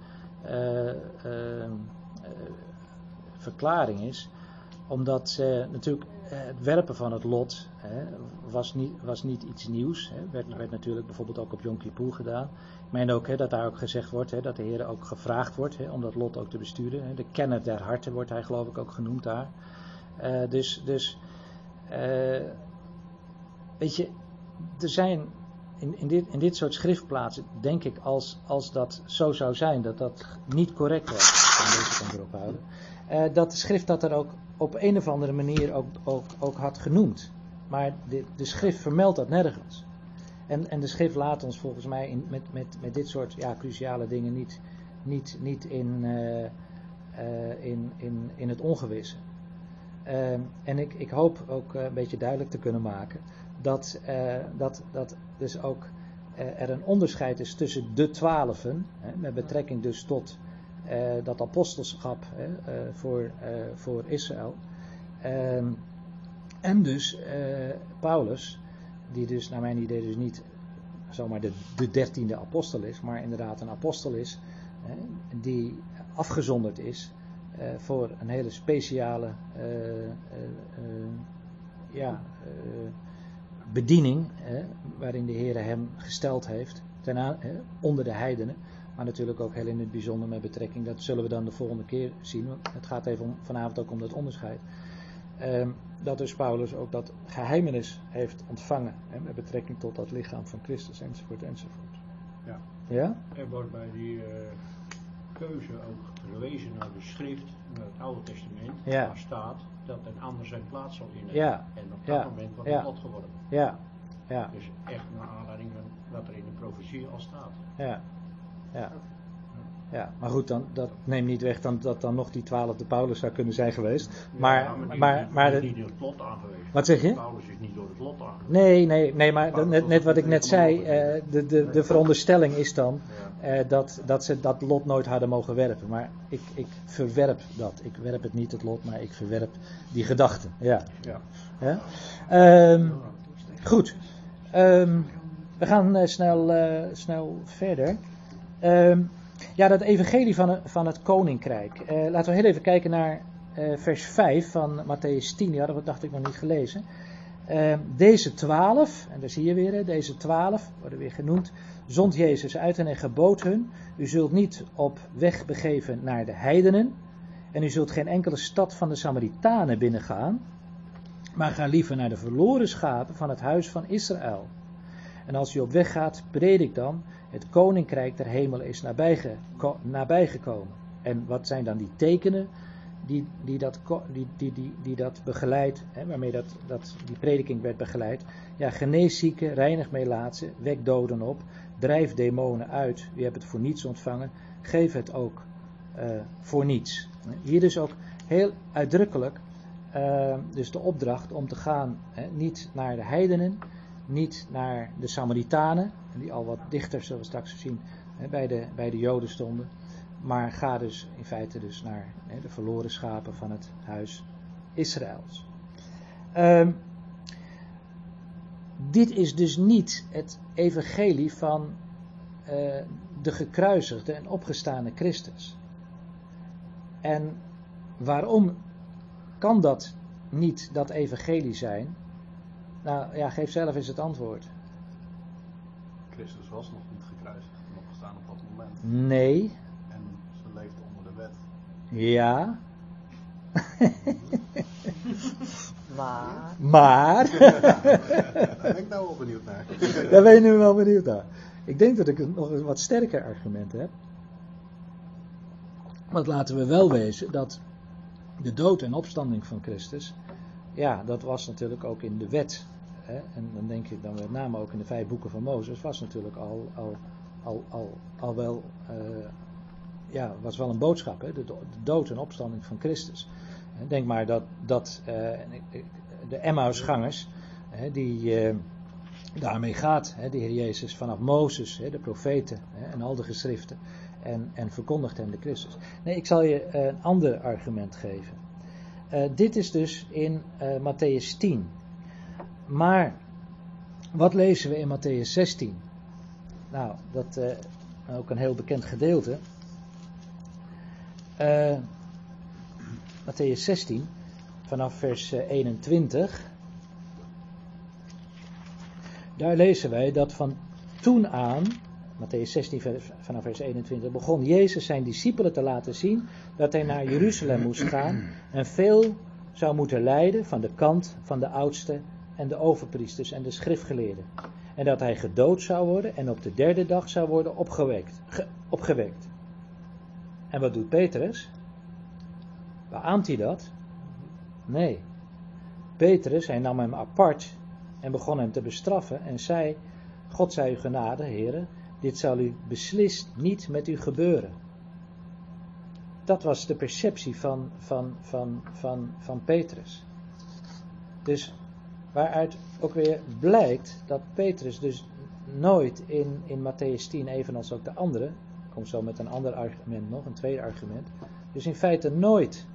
eh, eh, eh, verklaring is. Omdat natuurlijk het werpen van het lot was, niet, was niet iets nieuws. Hè. Werd, werd natuurlijk bijvoorbeeld ook op Yom Kippur gedaan. Ik meen ook hè, dat daar ook gezegd wordt hè, dat de Heer ook gevraagd wordt hè, om dat lot ook te besturen. Hè. De kenner der harten wordt hij geloof ik ook genoemd daar. Eh, dus dus eh, weet je, er zijn in, in, dit, in dit soort schriftplaatsen, denk ik, als, als dat zo zou zijn, dat dat niet correct was, kan deze kant erop houden, eh, dat de schrift dat er ook op een of andere manier ook, ook, ook had genoemd. Maar de, de schrift vermeldt dat nergens. En, en de schrift laat ons volgens mij in, met, met, met dit soort ja, cruciale dingen niet, niet, niet in, eh, eh, in, in, in het ongewisse. Ehm, en ik, ik hoop ook eh, een beetje duidelijk te kunnen maken dat, dat, dat dus ook er een onderscheid is tussen de twaalfen, met betrekking dus tot dat apostelschap hè, voor, voor Israël. En dus eh, Paulus, die dus naar mijn idee dus niet zomaar de, de dertiende apostel is, maar inderdaad een apostel is, die afgezonderd is eh, voor een hele speciale eh, ja, bediening, waarin de Heer hem gesteld heeft, ten onder de heidenen. Maar natuurlijk ook heel in het bijzonder met betrekking, dat zullen we dan de volgende keer zien. Het gaat even vanavond ook om dat onderscheid. Ehm, dat dus Paulus ook dat geheimenis heeft ontvangen. Hè, met betrekking tot dat lichaam van Christus enzovoort enzovoort. Ja. Ja? Er wordt bij die eh, keuze ook verwezen naar de schrift, naar het Oude Testament, Ja. waar staat dat een ander zijn plaats zal innemen. Ja. En op dat Ja. moment wordt het lot geworden. Ja. Ja. Dus echt naar aanleiding van wat er in de profetie al staat. Ja. Ja. Ja, maar goed, dan, dat neemt niet weg dan, dat dan nog die twaalfde Paulus zou kunnen zijn geweest. Maar, Ja, maar, maar, is niet door het lot aangewezen. Wat zeg je? Paulus is niet door het lot aangewezen. Nee, nee, nee, maar net, wat ik net zei, eh, de, de, de veronderstelling is dan Ja. eh, dat, dat ze dat lot nooit hadden mogen werpen. Maar ik, ik verwerp dat. Ik werp het niet het lot, maar ik verwerp die gedachte. Ja. Ja. Ja? Ehm, goed. Ehm, we gaan eh, snel, snel verder. Ehm, ja, dat evangelie van, van het koninkrijk. Eh, laten we heel even kijken naar eh, vers 5 van Matthäus 10. Ja, dat dacht ik nog niet gelezen. Ehm, deze twaalf, en daar zie je weer, deze twaalf worden weer genoemd, zond Jezus uit en gebood hun, u zult niet op weg begeven naar de heidenen, en u zult geen enkele stad van de Samaritanen binnengaan, maar ga liever naar de verloren schapen van het huis van Israël. En als u op weg gaat, predik dan, het koninkrijk der hemelen is nabijge- ko- nabijgekomen. En wat zijn dan die tekenen die, die, dat, die, die, die, dat begeleidt, waarmee dat, dat, die prediking werd begeleid? Ja, genees zieken, reinig melaatsen, wek doden op, drijf demonen uit. U hebt het voor niets ontvangen, geef het ook eh, voor niets. Hier dus ook heel uitdrukkelijk eh, dus de opdracht om te gaan hè, niet naar de heidenen, niet naar de Samaritanen, die al wat dichter, zullen we straks zien, bij, de, bij de Joden stonden. Maar ga dus in feite dus naar de verloren schapen van het huis Israëls. Ehm, dit is dus niet het evangelie van eh, de gekruisigde en opgestane Christus. En waarom kan dat niet dat evangelie zijn? Nou ja, geef zelf eens het antwoord. Christus was nog niet gekruisigd en opgestaan op dat moment. Nee, En ze leefde onder de wet. ja, *laughs* Maar, maar. Daar ben ik nou wel benieuwd naar. *laughs* Daar ben je nu wel benieuwd naar. Ik denk dat ik nog een wat sterker argument heb. Want laten we wel wezen dat de dood en opstanding van Christus, ja, dat was natuurlijk ook in de wet. Hè? En dan denk ik dan met name ook in de vijf boeken van Mozes, was natuurlijk al, al, al, al, al wel, eh, ja, was wel een boodschap, hè? De, do- de dood en opstanding van Christus. Denk maar dat, dat eh, de Emmausgangers, hè, die eh, daarmee gaat, hè, de Heer Jezus, vanaf Mozes, hè, de profeten en al de geschriften, en, en verkondigt hem de Christus. Nee, ik zal je een ander argument geven. Dit is dus in eh Matthäus 10. Maar wat lezen we in Matthäus 16? Nou, dat uh, ook een heel bekend gedeelte. Uh, Matthäus 16, vanaf vers 21. Daar lezen wij dat van toen aan, Matthäus 16 vanaf vers 21, begon Jezus zijn discipelen te laten zien dat hij naar Jeruzalem moest gaan en veel zou moeten lijden van de kant van de oudsten en de overpriesters en de schriftgeleerden. En dat hij gedood zou worden en op de derde dag zou worden opgewekt. Ge, opgewekt. En wat doet Petrus? Beaamt hij dat? Nee. Petrus, hij nam hem apart en begon hem te bestraffen en zei: God zij u genade, heren, dit zal u beslist niet met u gebeuren. Dat was de perceptie van, van, van, van, van Petrus. Dus waaruit ook weer blijkt dat Petrus dus nooit in, in Matthäus 10, evenals ook de andere, ik kom zo met een ander argument nog, een tweede argument, dus in feite nooit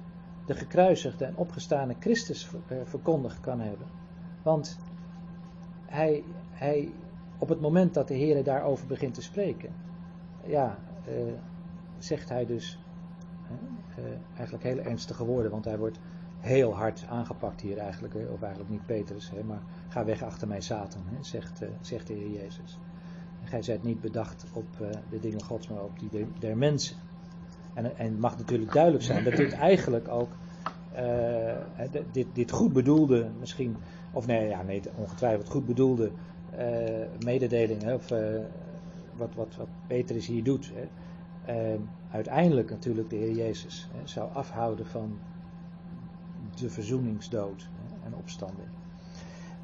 de gekruisigde en opgestane Christus verkondigd kan hebben. Want hij, hij, op het moment dat de Heer daarover begint te spreken, ja, uh, zegt hij dus uh, eigenlijk hele ernstige woorden, want hij wordt heel hard aangepakt hier eigenlijk, of eigenlijk niet Petrus, hè, maar ga weg achter mij Satan, hè, zegt, uh, zegt de Heer Jezus. En gij zijt niet bedacht op de dingen Gods, maar op die der, mensen. En, en het mag natuurlijk duidelijk zijn dat dit eigenlijk ook dit, dit goed bedoelde, misschien, of nee, ja, nee ongetwijfeld goed bedoelde mededeling, of wat, wat, wat Petrus hier doet. Hè, uiteindelijk natuurlijk de Heer Jezus zou afhouden van de verzoeningsdood en opstanding.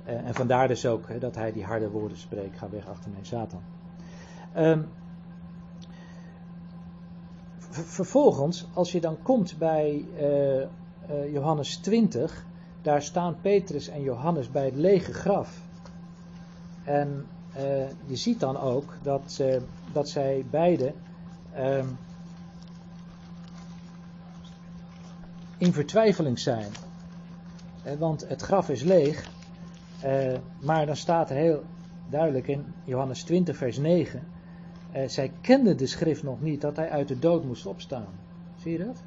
Uh, en vandaar dus ook dat hij die harde woorden spreekt: ga weg achter mijn Satan. Um, vervolgens, als je dan komt bij eh, eh, Johannes 20, daar staan Petrus en Johannes bij het lege graf. En eh, je ziet dan ook dat, eh, dat zij beide ehm, in vertwijfeling zijn. Eh, want het graf is leeg, eh, maar dan staat er heel duidelijk in Johannes 20, vers 9. eh, zij kenden de schrift nog niet dat hij uit de dood moest opstaan. Zie je dat?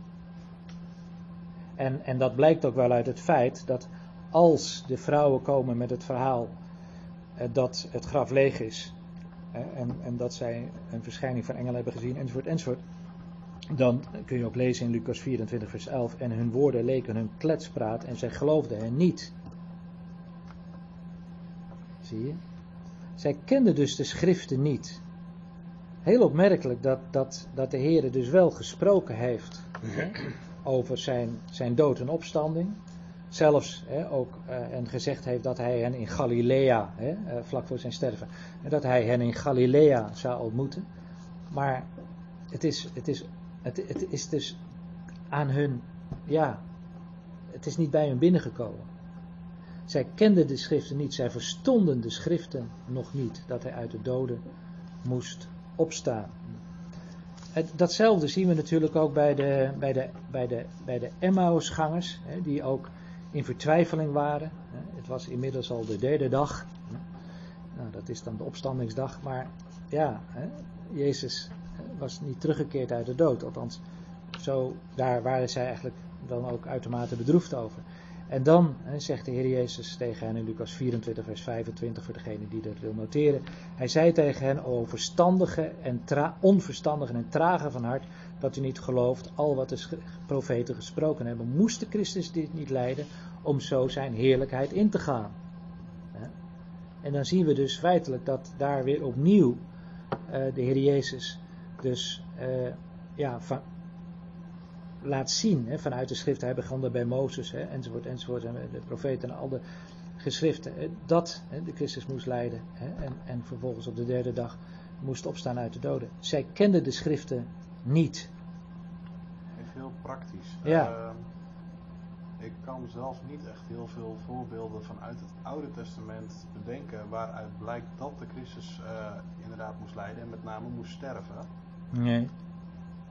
En, en dat blijkt ook wel uit het feit dat als de vrouwen komen met het verhaal dat het graf leeg is. en, en dat zij een verschijning van engelen hebben gezien, enzovoort, enzovoort. Dan kun je ook lezen in Lucas 24, vers 11. En hun woorden leken hun kletspraat en zij geloofden hen niet. Zie je? Zij kenden dus de schriften niet. Heel opmerkelijk dat, dat, dat de Heer dus wel gesproken heeft hè, over zijn, zijn dood en opstanding. Zelfs hè, ook eh, en gezegd heeft dat hij hen in Galilea, hè, eh, vlak voor zijn sterven, en dat hij hen in Galilea zou ontmoeten. Maar het is, het is, het, het is dus aan hun, ja, het is niet bij hun binnengekomen. Zij kenden de schriften niet, zij verstonden de schriften nog niet, dat hij uit de doden moest opstaan. Het- datzelfde zien we natuurlijk ook bij de, bij de, bij de, bij de Emmausgangers, hè, die ook in vertwijfeling waren. Het was inmiddels al de derde dag. Nou, dat is dan de opstandingsdag, maar ja, hè, Jezus was niet teruggekeerd uit de dood. Althans, zo, daar waren zij eigenlijk dan ook uitermate bedroefd over. En dan zegt de Heer Jezus tegen hen in Lucas 24, vers 25, voor degene die dat wil noteren. Hij zei tegen hen, o verstandige en onverstandigen en trage van hart, dat u niet gelooft al wat de profeten gesproken hebben. Moest de Christus dit niet leiden om zo zijn heerlijkheid in te gaan? En dan zien we dus feitelijk dat daar weer opnieuw eh, de Heer Jezus dus eh, ja, van, laat zien hè, vanuit de schrift. Hij begon bij Mozes hè, enzovoort, enzovoort, en de profeten en al de geschriften. hè, dat hè, de Christus moest leiden hè, en, en vervolgens op de derde dag moest opstaan uit de doden. Zij kenden de schriften niet. Even heel praktisch. Ja. Ehm, ik kan zelf niet echt heel veel voorbeelden vanuit het Oude Testament bedenken waaruit blijkt dat de Christus eh, inderdaad moest lijden en met name moest sterven. Nee.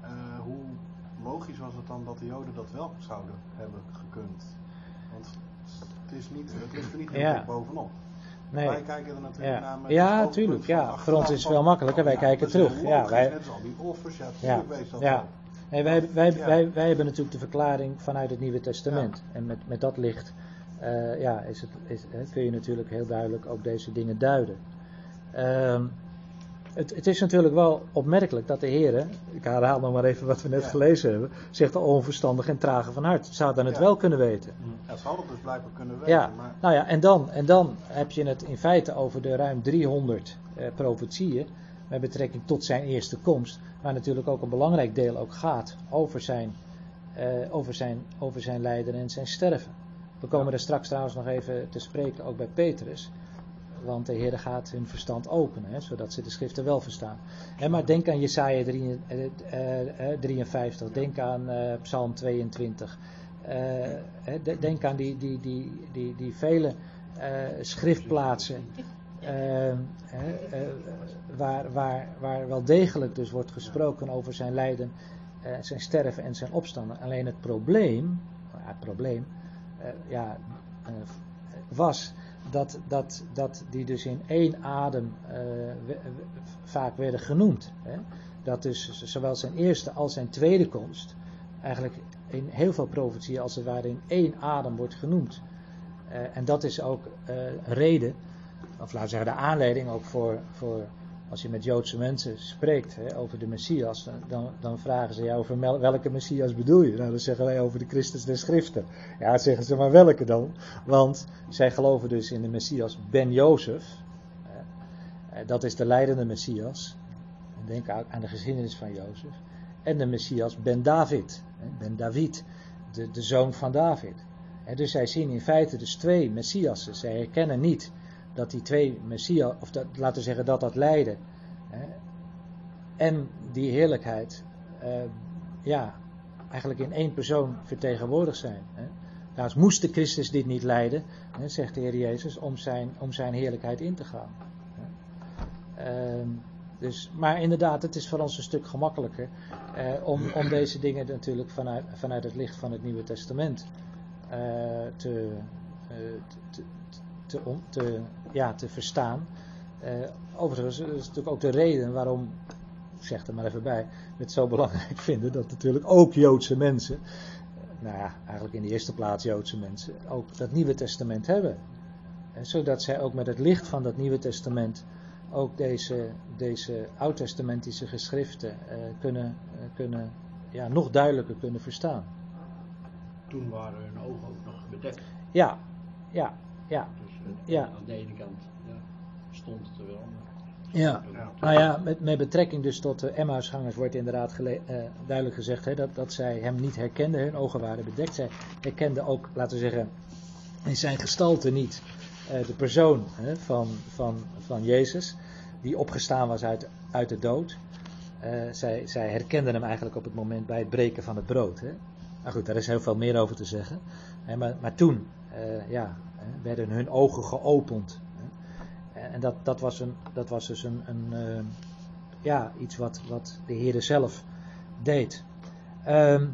Eh, hoe logisch was het dan dat de Joden dat wel zouden hebben gekund? Want het, is niet, het ligt er niet Ja. bovenop. Nee. Wij kijken er natuurlijk Ja, naar met ja tuurlijk. Ja. Voor ons is het veel makkelijker. Wij ja, kijken terug. Ja, wij, Net als al die offers, ja, ja, tuurlijk wees dat ja. Nee, wij, wij, Ja. wij, wij hebben natuurlijk de verklaring vanuit het Nieuwe Testament. En met, met dat licht eh, ja, is het, is, hè, kun je natuurlijk heel duidelijk ook deze dingen duiden. Ehm, het, het is natuurlijk wel opmerkelijk dat de Heer, ik herhaal nog maar even wat we net Ja. gelezen hebben, zegt onverstandig en trage van hart. Ze hadden het Ja. wel kunnen weten. Ja, ze hadden het dus blijkbaar kunnen weten. Ja, Maar nou ja, en dan, en dan heb je het in feite over de ruim 300 eh, profetieën met betrekking tot zijn eerste komst, waar natuurlijk ook een belangrijk deel ook gaat over zijn, eh, over zijn, over zijn lijden en zijn sterven. We komen er straks trouwens nog even te spreken, ook bij Petrus, want de Heer gaat hun verstand openen, hè, zodat ze de schriften wel verstaan. Hè, maar denk aan Jesaja 3, eh, eh, eh, 53, denk aan Psalm 22. eh, hè, de- denk aan die, die, die, die, die vele schriftplaatsen eh, hè, eh, waar, waar, waar wel degelijk dus wordt gesproken over zijn lijden, zijn sterven en zijn opstanden. Alleen het probleem, het probleem ja, was dat, dat, dat die dus in één adem eh, vaak werden genoemd. Hè? Dat dus zowel zijn eerste als zijn tweede komst eigenlijk in heel veel profetieën als het ware in één adem wordt genoemd. Eh, en dat is ook eh, reden, of laten we zeggen de aanleiding ook voor, voor als je met Joodse mensen spreekt hè, over de Messias, dan- dan, vragen ze jou over welke Messias bedoel je? Nou, dan zeggen wij over de Christus der Schriften. Ja, zeggen ze maar welke dan? Want zij geloven dus in de Messias Ben Jozef. Eh, dat is de leidende Messias. Denk aan de geschiedenis van Jozef. En de Messias Ben David. Ben David, de, de zoon van David. En dus zij zien in feite dus twee Messiassen. Zij herkennen niet dat die twee Messias, of dat, laten we zeggen dat dat lijden hè, en die heerlijkheid eh, ja, eigenlijk in één persoon vertegenwoordigd zijn. Hè. Daarnaast moest de Christus dit niet leiden, hè, zegt de Heer Jezus, om zijn, om zijn heerlijkheid in te gaan. Ehm, dus, maar inderdaad, het is voor ons een stuk gemakkelijker eh, om, om deze dingen natuurlijk vanuit, vanuit het licht van het Nieuwe Testament eh, te, eh, te, te, om- te, ja, te verstaan. Eh, overigens dat is natuurlijk ook de reden waarom, ik zeg er maar even bij, we het zo belangrijk *laughs* vinden dat natuurlijk ook Joodse mensen, eh, nou ja, eigenlijk in de eerste plaats Joodse mensen, ook dat Nieuwe Testament hebben. Eh, zodat zij ook met het licht van dat Nieuwe Testament ook deze, deze oud-testamentische geschriften kunnen, kunnen ja, nog duidelijker kunnen verstaan. Toen waren hun ogen ook nog bedekt. Ja, ja, ja. Eh, Ja. aan de ene kant ja, stond het er wel. maar- Ja, nou ja, met, met betrekking dus tot de Emmausgangers wordt inderdaad gele- eh, duidelijk gezegd hè, dat, dat zij hem niet herkenden, hun ogen waren bedekt. Zij herkenden ook, laten we zeggen, in zijn gestalte niet eh, de persoon hè, van, van, van Jezus, die opgestaan was uit, uit de dood. Eh, zij, zij herkenden hem eigenlijk op het moment bij het breken van het brood. Hè. Maar goed, daar is heel veel meer over te zeggen. Hè, maar, maar toen eh, ja, werden hun ogen geopend. En dat, dat, was een, dat was dus een, een eh, ja, iets wat, wat de Heer zelf deed. Ehm,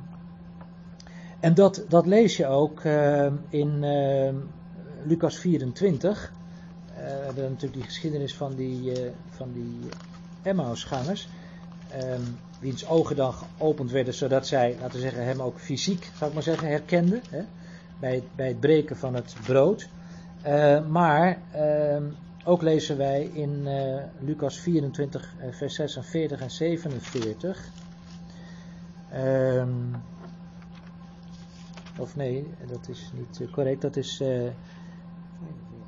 en dat, dat lees je ook eh, in eh, Lucas 24. Eh, we hebben natuurlijk die geschiedenis van die, eh, van die Emmausgangers. ehm, wiens ogen dan geopend werden, zodat zij, laten we zeggen, hem ook fysiek, zou ik maar zeggen, herkenden. Hè, bij, het, bij het breken van het brood. Eh, maar ehm, ook lezen wij in eh, Lucas 24, eh, vers 46 en 47. Ehm, of nee, dat is niet correct. Dat is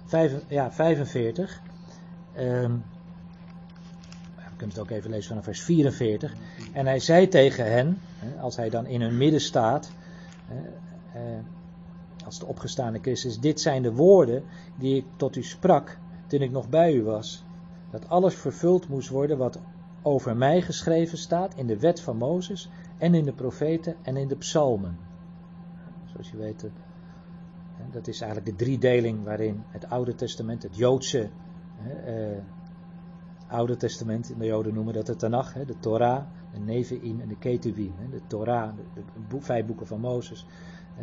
vijf, ja, 45. Ehm, we kunnen het ook even lezen vanaf vers 44. En hij zei tegen hen, als hij dan in hun midden staat, als de opgestaande Christus, dit zijn de woorden die ik tot u sprak toen ik nog bij u was. Dat alles vervuld moest worden wat over mij geschreven staat in de wet van Mozes en in de profeten en in de psalmen. Zoals je weet, eh, dat is eigenlijk de driedeling waarin het Oude Testament, het Joodse eh, Oude Testament, de Joden noemen dat de Tanach, de Torah, de Nevi'im en de Ketuvim. De Torah, de, vijf boeken van Mozes.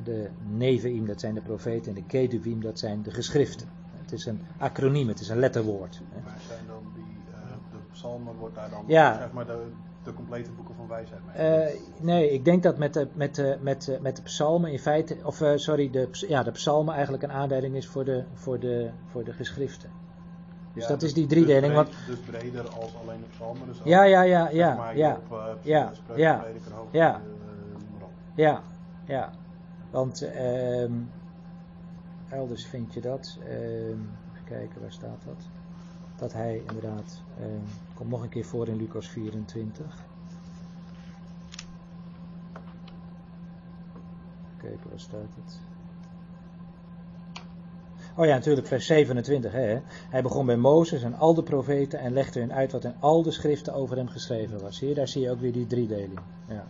De Nevi'im, dat zijn de profeten. En de Ketuvim, dat zijn de geschriften. Het is een acroniem, het is een letterwoord. Maar zijn dan die, eh, de psalmen, wordt daar dan Ja. zeg maar de, de complete boeken van wijsheid mee? Eh, nee, ik denk dat met de, met, de, met, de, met de psalmen in feite, of eh, sorry, de, ja, de psalmen eigenlijk een aanduiding is voor de, voor de, voor de geschriften. Dus Ja, dat dus- is die dus driedeling. breed- Want, Dus breder als alleen de psalmen. Dus ja, ja, ja, ja, ja, ja, ja, ja. Want ehm, elders vind je dat. ehm, even kijken, waar staat dat? Dat hij inderdaad, ehm, komt nog een keer voor in Lucas 24. Even kijken, waar staat het? Oh ja, natuurlijk, vers 27. Hè? Hij begon bij Mozes en al de profeten en legde hun uit wat in al de schriften over hem geschreven was. Je, daar zie je ook weer die driedeling. Ja.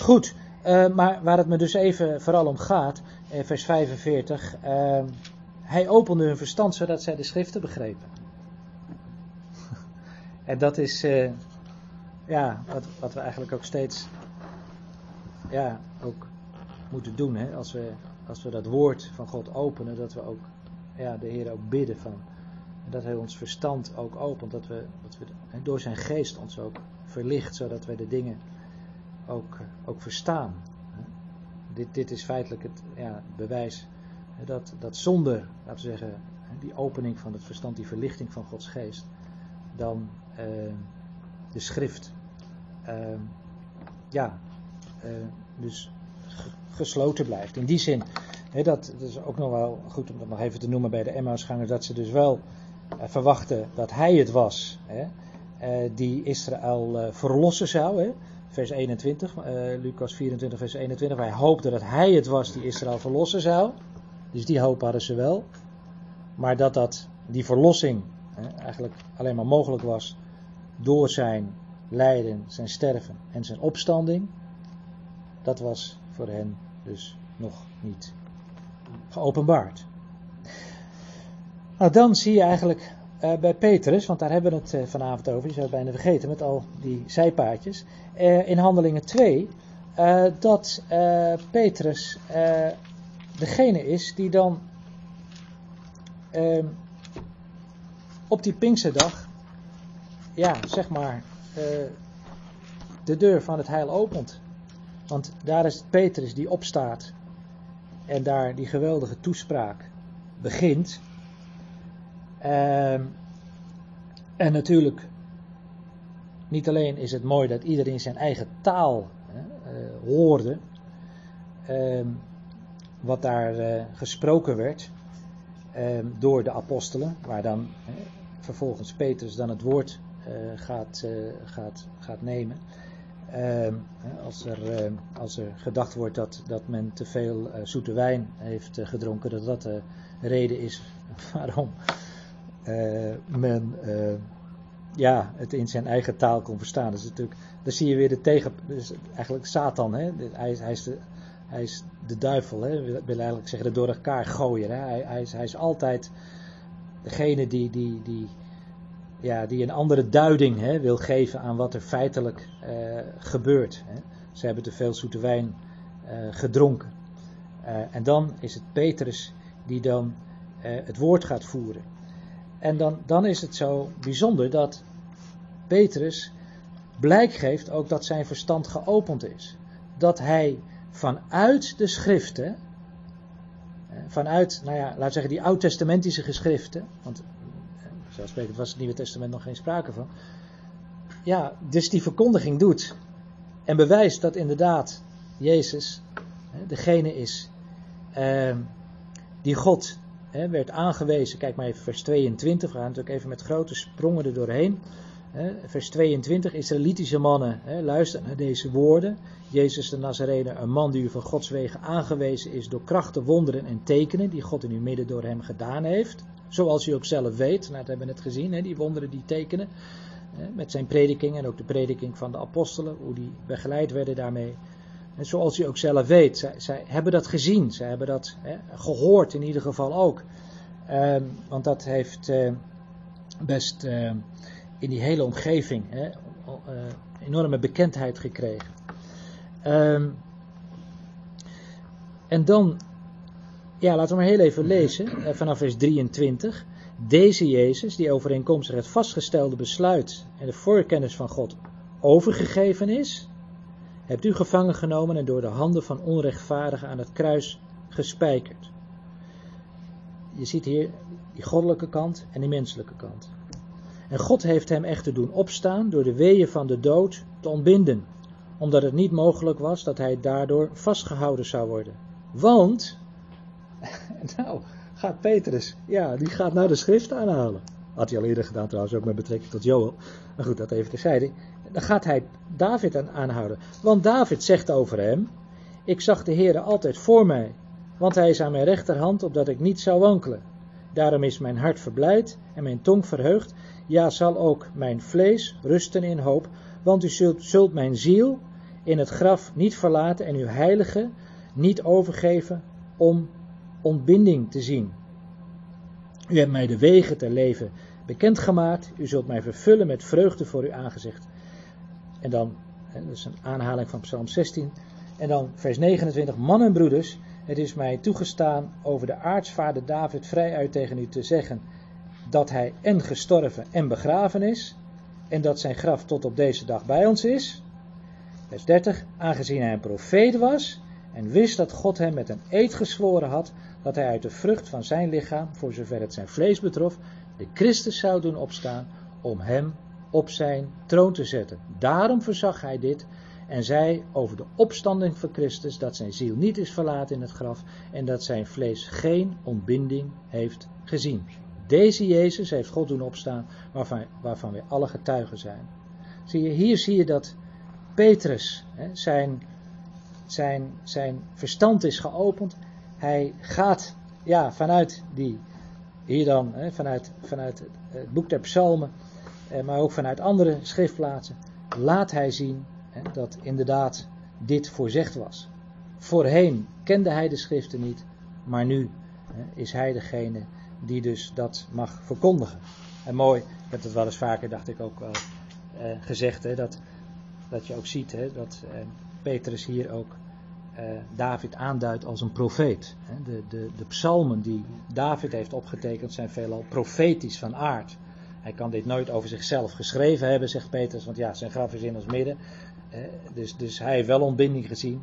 Goed, eh, maar waar het me dus even vooral om gaat, eh, vers 45. eh, hij opende hun verstand zodat zij de schriften begrepen. *laughs* en dat is eh, ja, wat, wat we eigenlijk ook steeds ja, ook moeten doen. Hè? Als, we, als we dat woord van God openen, dat we ook ja, de Heer ook bidden van. Dat hij ons verstand ook opent. Dat we, dat we door zijn geest ons ook verlicht, zodat we de dingen ook, ook verstaan. Dit, dit is feitelijk het ja, bewijs dat, dat zonder, laten we zeggen, die opening van het verstand, die verlichting van Gods geest, dan eh, de schrift, eh, ja, eh, dus ge- gesloten blijft. In die zin, hè, dat, is ook nog wel goed om dat nog even te noemen bij de Emmausgangers, dat ze dus wel eh, verwachten dat hij het was eh, die Israël eh, verlossen zou. Vers 21, eh, Lucas 24, vers 21. Wij hoopten dat hij het was die Israël verlossen zou. Dus die hoop hadden ze wel. Maar dat, dat die verlossing hè, eigenlijk alleen maar mogelijk was door zijn lijden, zijn sterven en zijn opstanding, dat was voor hen dus nog niet geopenbaard. Nou, dan zie je eigenlijk uh, bij Petrus, want daar hebben we het uh, vanavond over, je zou het bijna vergeten met al die zijpaadjes, uh, in Handelingen 2, dat Petrus degene is die dan ehm, op die Pinksterdag, ja, zeg maar, de deur van het heil opent. Want daar is Petrus die opstaat en daar die geweldige toespraak begint. Um, en natuurlijk, niet alleen is het mooi dat iedereen zijn eigen taal uh, hoorde, um, wat daar uh, gesproken werd um, door de apostelen, waar dan vervolgens Petrus dan het woord uh, gaat, gaat, gaat nemen. als, er, als er gedacht wordt dat, dat men te veel zoete wijn heeft gedronken, dat dat de reden is waarom men uh, ja, het in zijn eigen taal kon verstaan. Dus natuurlijk, dan zie je weer de tegen, dus eigenlijk Satan, hè? Hij, hij, is de, hij is de duivel, hè? wil, eigenlijk zeggen, de door elkaar gooien. Hè? Hij, hij, is, hij is altijd degene die, die, die, ja, die een andere duiding hè, wil geven aan wat er feitelijk uh, gebeurt. Hè? Ze hebben te veel zoete wijn gedronken. en dan is het Petrus die dan het woord gaat voeren. En dan, dan is het zo bijzonder dat Petrus blijk geeft ook dat zijn verstand geopend is. Dat hij vanuit de schriften, vanuit, nou ja, laten zeggen die oud-testamentische geschriften, want zelfsprekend was het Nieuwe Testament nog geen sprake van. Ja, dus die verkondiging doet en bewijst dat inderdaad Jezus degene is eh, die God hè, werd aangewezen. Kijk maar even vers 22. We gaan natuurlijk even met grote sprongen er doorheen. Hè, vers 22. Israëlitische mannen, hè, luister naar deze woorden. Jezus de Nazarener, een man die u van Gods wegen aangewezen is door krachten, wonderen en tekenen die God in uw midden door hem gedaan heeft. Zoals u ook zelf weet, nou, dat hebben we net gezien, hè, die wonderen, die tekenen. Met zijn prediking en ook de prediking van de apostelen, hoe die begeleid werden daarmee. En zoals u ook zelf weet, zij, zij hebben dat gezien, zij hebben dat hè, gehoord in ieder geval ook. Uh, want dat heeft uh, best uh, in die hele omgeving hè, eh, enorme bekendheid gekregen. Um, en dan, ja, laten we maar heel even lezen, vanaf vers 23. Deze Jezus, die overeenkomstig het vastgestelde besluit en de voorkennis van God overgegeven is, hebt u gevangen genomen en door de handen van onrechtvaardigen aan het kruis gespijkerd. Je ziet hier die goddelijke kant en die menselijke kant. En God heeft hem echter doen opstaan door de weeën van de dood te ontbinden, omdat het niet mogelijk was dat hij daardoor vastgehouden zou worden. Want, *laughs* nou, gaat Petrus, ja, die gaat nou de schrift aanhalen. Had hij al eerder gedaan trouwens, ook met betrekking tot Joel. Maar goed, dat even terzijde dan gaat hij David aan aanhouden. Want David zegt over hem: Ik zag de Heere altijd voor mij, want hij is aan mijn rechterhand, opdat ik niet zou wankelen. Daarom is mijn hart verblijd en mijn tong verheugd. Ja, zal ook mijn vlees rusten in hoop, want u zult, zult mijn ziel in het graf niet verlaten en uw heilige niet overgeven om ontbinding te zien. U hebt mij de wegen ter leven bekendgemaakt. U zult mij vervullen met vreugde voor uw aangezicht. En dan, dat is een aanhaling van Psalm 16. En dan vers 29. Man en broeders, het is mij toegestaan over de aartsvader David vrijuit tegen u te zeggen dat hij en gestorven en begraven is. En dat zijn graf tot op deze dag bij ons is. Vers 30. Aangezien hij een profeet was en wist dat God hem met een eed gezworen had dat hij uit de vrucht van zijn lichaam, voor zover het zijn vlees betrof, de Christus zou doen opstaan om hem op zijn troon te zetten. Daarom verzag hij dit en zei over de opstanding van Christus dat zijn ziel niet is verlaten in het graf en dat zijn vlees geen ontbinding heeft gezien. Deze Jezus heeft God doen opstaan waarvan, waarvan we alle getuigen zijn. Zie je, hier zie je dat Petrus, hè, zijn, zijn, zijn verstand is geopend. Hij gaat ja, vanuit die, hier dan, hè, vanuit, vanuit het boek der psalmen, maar ook vanuit andere schriftplaatsen, laat hij zien dat inderdaad dit voorzegd was. Voorheen kende hij de schriften niet, maar nu is hij degene die dus dat mag verkondigen. En mooi, ik heb het wel eens vaker, dacht ik ook eh, gezegd, hè, dat, dat je ook ziet hè, dat eh, Petrus hier ook eh, David aanduidt als een profeet. Hè. De, de, de psalmen die David heeft opgetekend zijn veelal profetisch van aard. Hij kan dit nooit over zichzelf geschreven hebben, zegt Petrus, want ja, zijn graf is in ons midden. Eh, dus, dus hij heeft wel ontbinding gezien,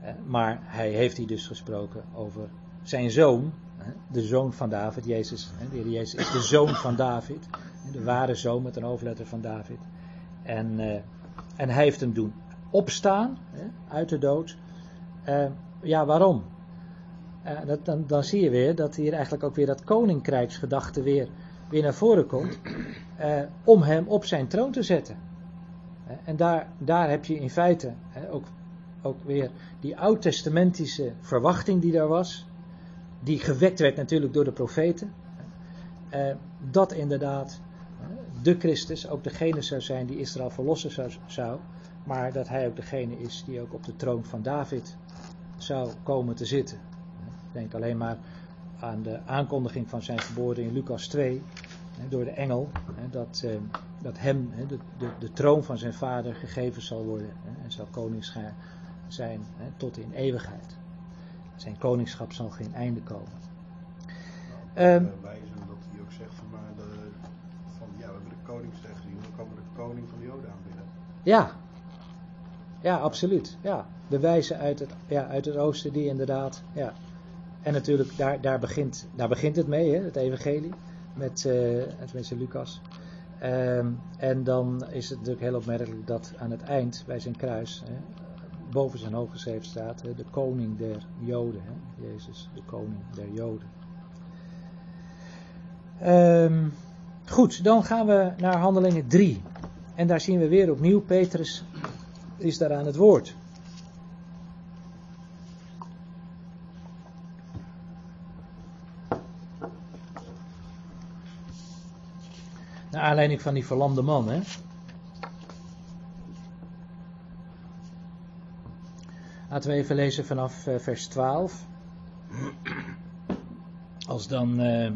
eh, maar hij heeft hier dus gesproken over zijn zoon, de zoon van David, Jezus. De Jezus is de zoon van David, de ware zoon met een hoofdletter van David. En, eh, en hij heeft hem doen opstaan uit de dood. Ja, waarom? Dan, dan zie je weer dat hier eigenlijk ook weer dat koninkrijksgedachte weer, weer naar voren komt. eh, om hem op zijn troon te zetten. Eh, en daar, daar heb je in feite ook, ook weer die oud-testamentische verwachting die daar was. Die gewekt werd natuurlijk door de profeten. eh, dat inderdaad eh, de Christus ook degene zou zijn die Israël verlossen zou, zou. Maar dat hij ook degene is die ook op de troon van David zou komen te zitten. Denk alleen maar aan de aankondiging van zijn geboorte in Lucas 2 hè, door de engel, hè, dat, eh, dat hem hè, de, de, de troon van zijn vader gegeven zal worden hè, en zal koning zijn hè, tot in eeuwigheid. Zijn koningschap zal geen einde komen. Ehm, Eh, wijzen dat hij ook zegt van, maar de, van ja, we hebben de koningsdag gezien, dan komen we de koning van de Joden aanbidden. Ja, ja, absoluut. Ja. De wijze uit het, ja, uit het oosten die inderdaad. Ja. En natuurlijk, daar, daar, begint, daar begint het mee, hè, het evangelie. Met, eh tenminste Lucas. Ehm, en dan is het natuurlijk heel opmerkelijk dat aan het eind bij zijn kruis, hè, boven zijn hoofd geschreven staat, de koning der Joden. Hè, Jezus, de koning der Joden. Ehm, goed, dan gaan we naar handelingen 3. En daar zien we weer opnieuw, Petrus is daar aan het woord. Aanleiding van die verlamde man, hè. Laten we even lezen vanaf eh, vers 12. Als dan eh,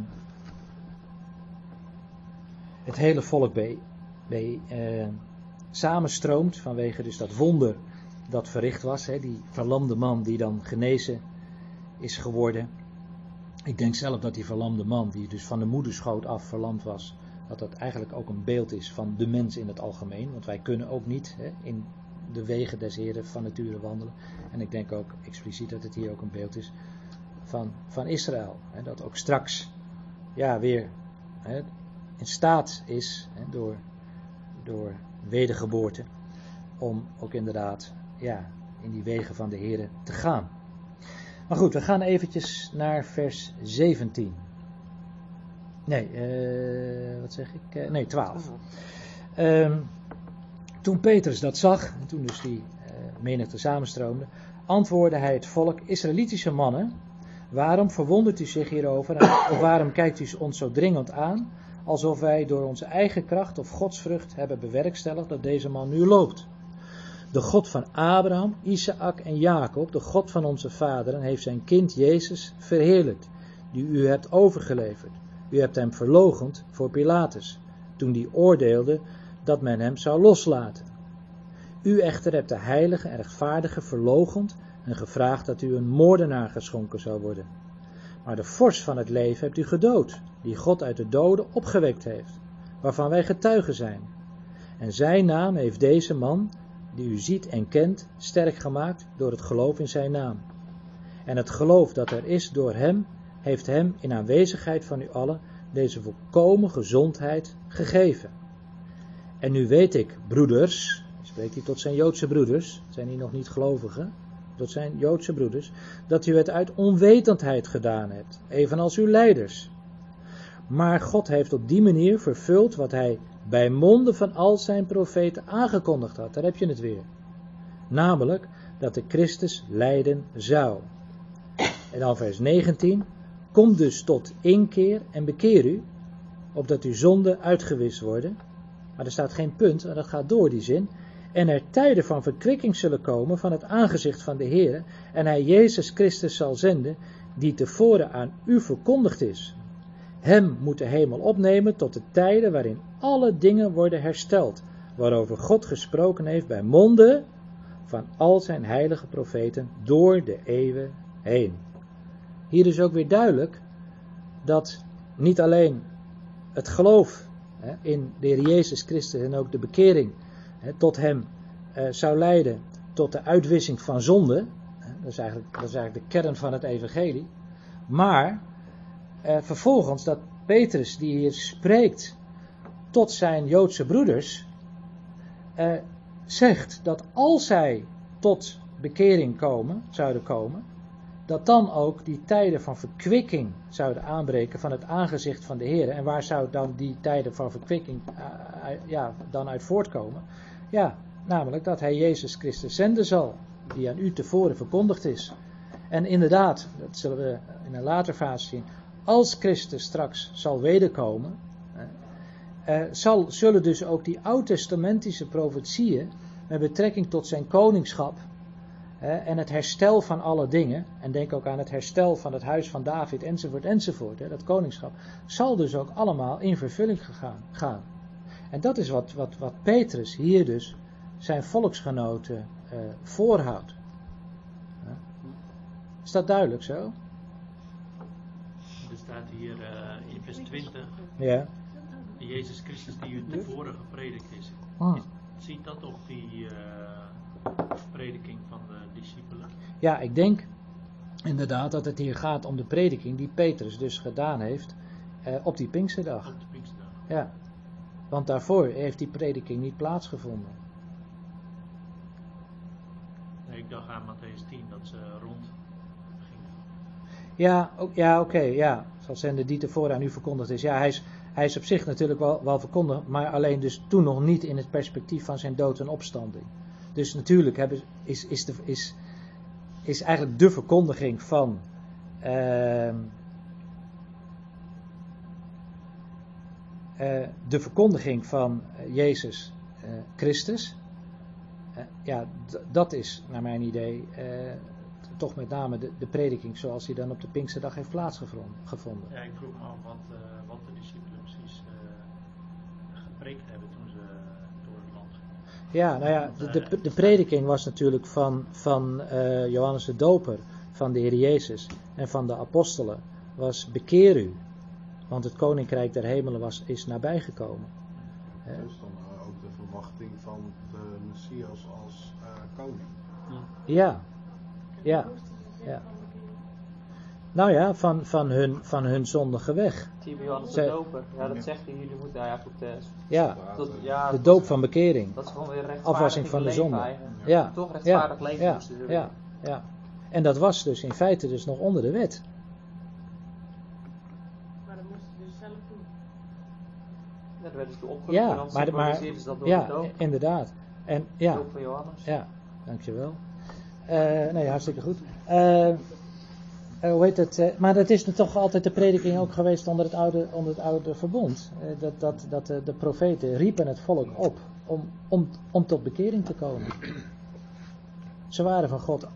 het hele volk bij, bij eh, samenstroomt vanwege dus dat wonder dat verricht was. Hè, die verlamde man die dan genezen is geworden. Ik denk zelf dat die verlamde man, die dus van de moederschoot af verlamd was, dat dat eigenlijk ook een beeld is van de mens in het algemeen. Want wij kunnen ook niet hè, in de wegen des Heren van nature wandelen. En ik denk ook expliciet dat het hier ook een beeld is van, van Israël. Hè, dat ook straks ja, weer hè, in staat is door, door wedergeboorte om ook inderdaad ja, in die wegen van de Heren te gaan. Maar goed, we gaan eventjes naar vers 17. Nee, eh, wat zeg ik? Eh, nee, 12. Ehm, toen Petrus dat zag, en toen dus die eh, menigte samenstroomde, antwoordde hij het volk, Israëlitische mannen, waarom verwondert u zich hierover of waarom kijkt u ons zo dringend aan, alsof wij door onze eigen kracht of godsvrucht hebben bewerkstelligd dat deze man nu loopt? De God van Abraham, Isaac en Jacob, de God van onze vaderen, heeft zijn kind Jezus verheerlijkt, die u hebt overgeleverd. U hebt hem verlogend voor Pilatus, toen die oordeelde dat men hem zou loslaten. U echter hebt de heilige en rechtvaardige verlogend en gevraagd dat u een moordenaar geschonken zou worden. Maar de vorst van het leven hebt u gedood, die God uit de doden opgewekt heeft, waarvan wij getuigen zijn. En zijn naam heeft deze man, die u ziet en kent, sterk gemaakt door het geloof in zijn naam. En het geloof dat er is door hem, heeft hem in aanwezigheid van u allen deze volkomen gezondheid gegeven. En nu weet ik, broeders, spreekt hij tot zijn Joodse broeders, zijn die nog niet gelovigen, tot zijn Joodse broeders, dat u het uit onwetendheid gedaan hebt, evenals uw leiders. Maar God heeft op die manier vervuld wat hij bij monden van al zijn profeten aangekondigd had. Daar heb je het weer. Namelijk dat de Christus lijden zou. En dan vers 19. Kom dus tot inkeer en bekeer u, opdat uw zonden uitgewist worden. Maar er staat geen punt, maar dat gaat door die zin. en er tijden van verkwikking zullen komen van het aangezicht van de Heer, en hij Jezus Christus zal zenden, die tevoren aan u verkondigd is. Hem moet de hemel opnemen tot de tijden waarin alle dingen worden hersteld, waarover God gesproken heeft bij monden van al zijn heilige profeten door de eeuwen heen. Hier is ook weer duidelijk dat niet alleen het geloof hè, in de Heer Jezus Christus en ook de bekering hè, tot hem eh, zou leiden tot de uitwissing van zonde. Hè, dat, is eigenlijk, dat is eigenlijk de kern van het evangelie. Maar eh, vervolgens dat Petrus die hier spreekt tot zijn Joodse broeders, eh, zegt dat als zij tot bekering komen, zouden komen, dat dan ook die tijden van verkwikking zouden aanbreken van het aangezicht van de Heer. En waar zou dan die tijden van verkwikking uh, ja, dan uit voortkomen? Ja, namelijk dat hij Jezus Christus zenden zal, die aan u tevoren verkondigd is. En inderdaad, dat zullen we in een later fase zien, als Christus straks zal wederkomen, uh, zal, zullen dus ook die oud-testamentische profetieën met betrekking tot zijn koningschap en het herstel van alle dingen, en denk ook aan het herstel van het huis van David enzovoort enzovoort, dat koningschap, zal dus ook allemaal in vervulling gegaan, gaan. En dat is wat, wat, wat Petrus hier dus zijn volksgenoten uh, voorhoudt. Is dat duidelijk zo? Er staat hier uh, in vers 20, ja. Jezus Christus die u tevoren gepredikt is. Ah. Ziet dat op die... Uh, prediking van de discipelen? Ja, ik denk inderdaad dat het hier gaat om de prediking die Petrus dus gedaan heeft eh, op die Pinksterdag. Op de Pinksterdag. Ja, want daarvoor heeft die prediking niet plaatsgevonden. Nee, ik dacht aan Matthäus 10 dat ze rond gingen. Ja, ook, ja oké, okay, ja. Zal zenden die tevoren aan u verkondigd is. Ja, hij is, hij is op zich natuurlijk wel, wel verkondigd, maar alleen dus toen nog niet in het perspectief van zijn dood en opstanding. Dus natuurlijk hebben, is, is, de, is, is eigenlijk de verkondiging van uh, uh, de verkondiging van Jezus uh, Christus. ja, dat is naar mijn idee toch met name de, de prediking zoals die dan op de Pinksterdag heeft plaatsgevonden. Ja, ik vroeg me af wat, wat de discipelen precies gepreekt hebben ja, nou ja, de, de, de, prediking was natuurlijk van, van uh, Johannes de Doper, van de Heer Jezus en van de apostelen, was bekeer u, want het koninkrijk der hemelen was, is nabijgekomen. Dus dan uh, ook de verwachting van de Messias als uh, koning. Ja, ja, ja. Nou ja, van, van, hun, van hun zondige weg. Johannes de Doper. Ja, dat zegt hij. Jullie moeten ja, goed. Uh, ja, tot, ja, de doop van bekering. Dat is gewoon weer rechtvaardig Afwassing van de zonde. Eigenlijk. Ja. Toch rechtvaardig ja, leven ja, moesten doen. Ja, ja. En dat was dus in feite dus nog onder de wet. Maar dat moesten ze dus zelf doen. Ja, werden ze toe opgeroepen. Ja, maar, maar ze dat door ja, de doop. inderdaad. En De ja, doop van Johannes. ja, dankjewel. Uh, nee, hartstikke goed. Uh, uh, hoe heet het? Uh, maar dat is toch altijd de prediking ook geweest onder het oude, onder het oude verbond. Uh, dat dat, dat de profeten riepen het volk op om, om, om tot bekering te komen. Ze waren van God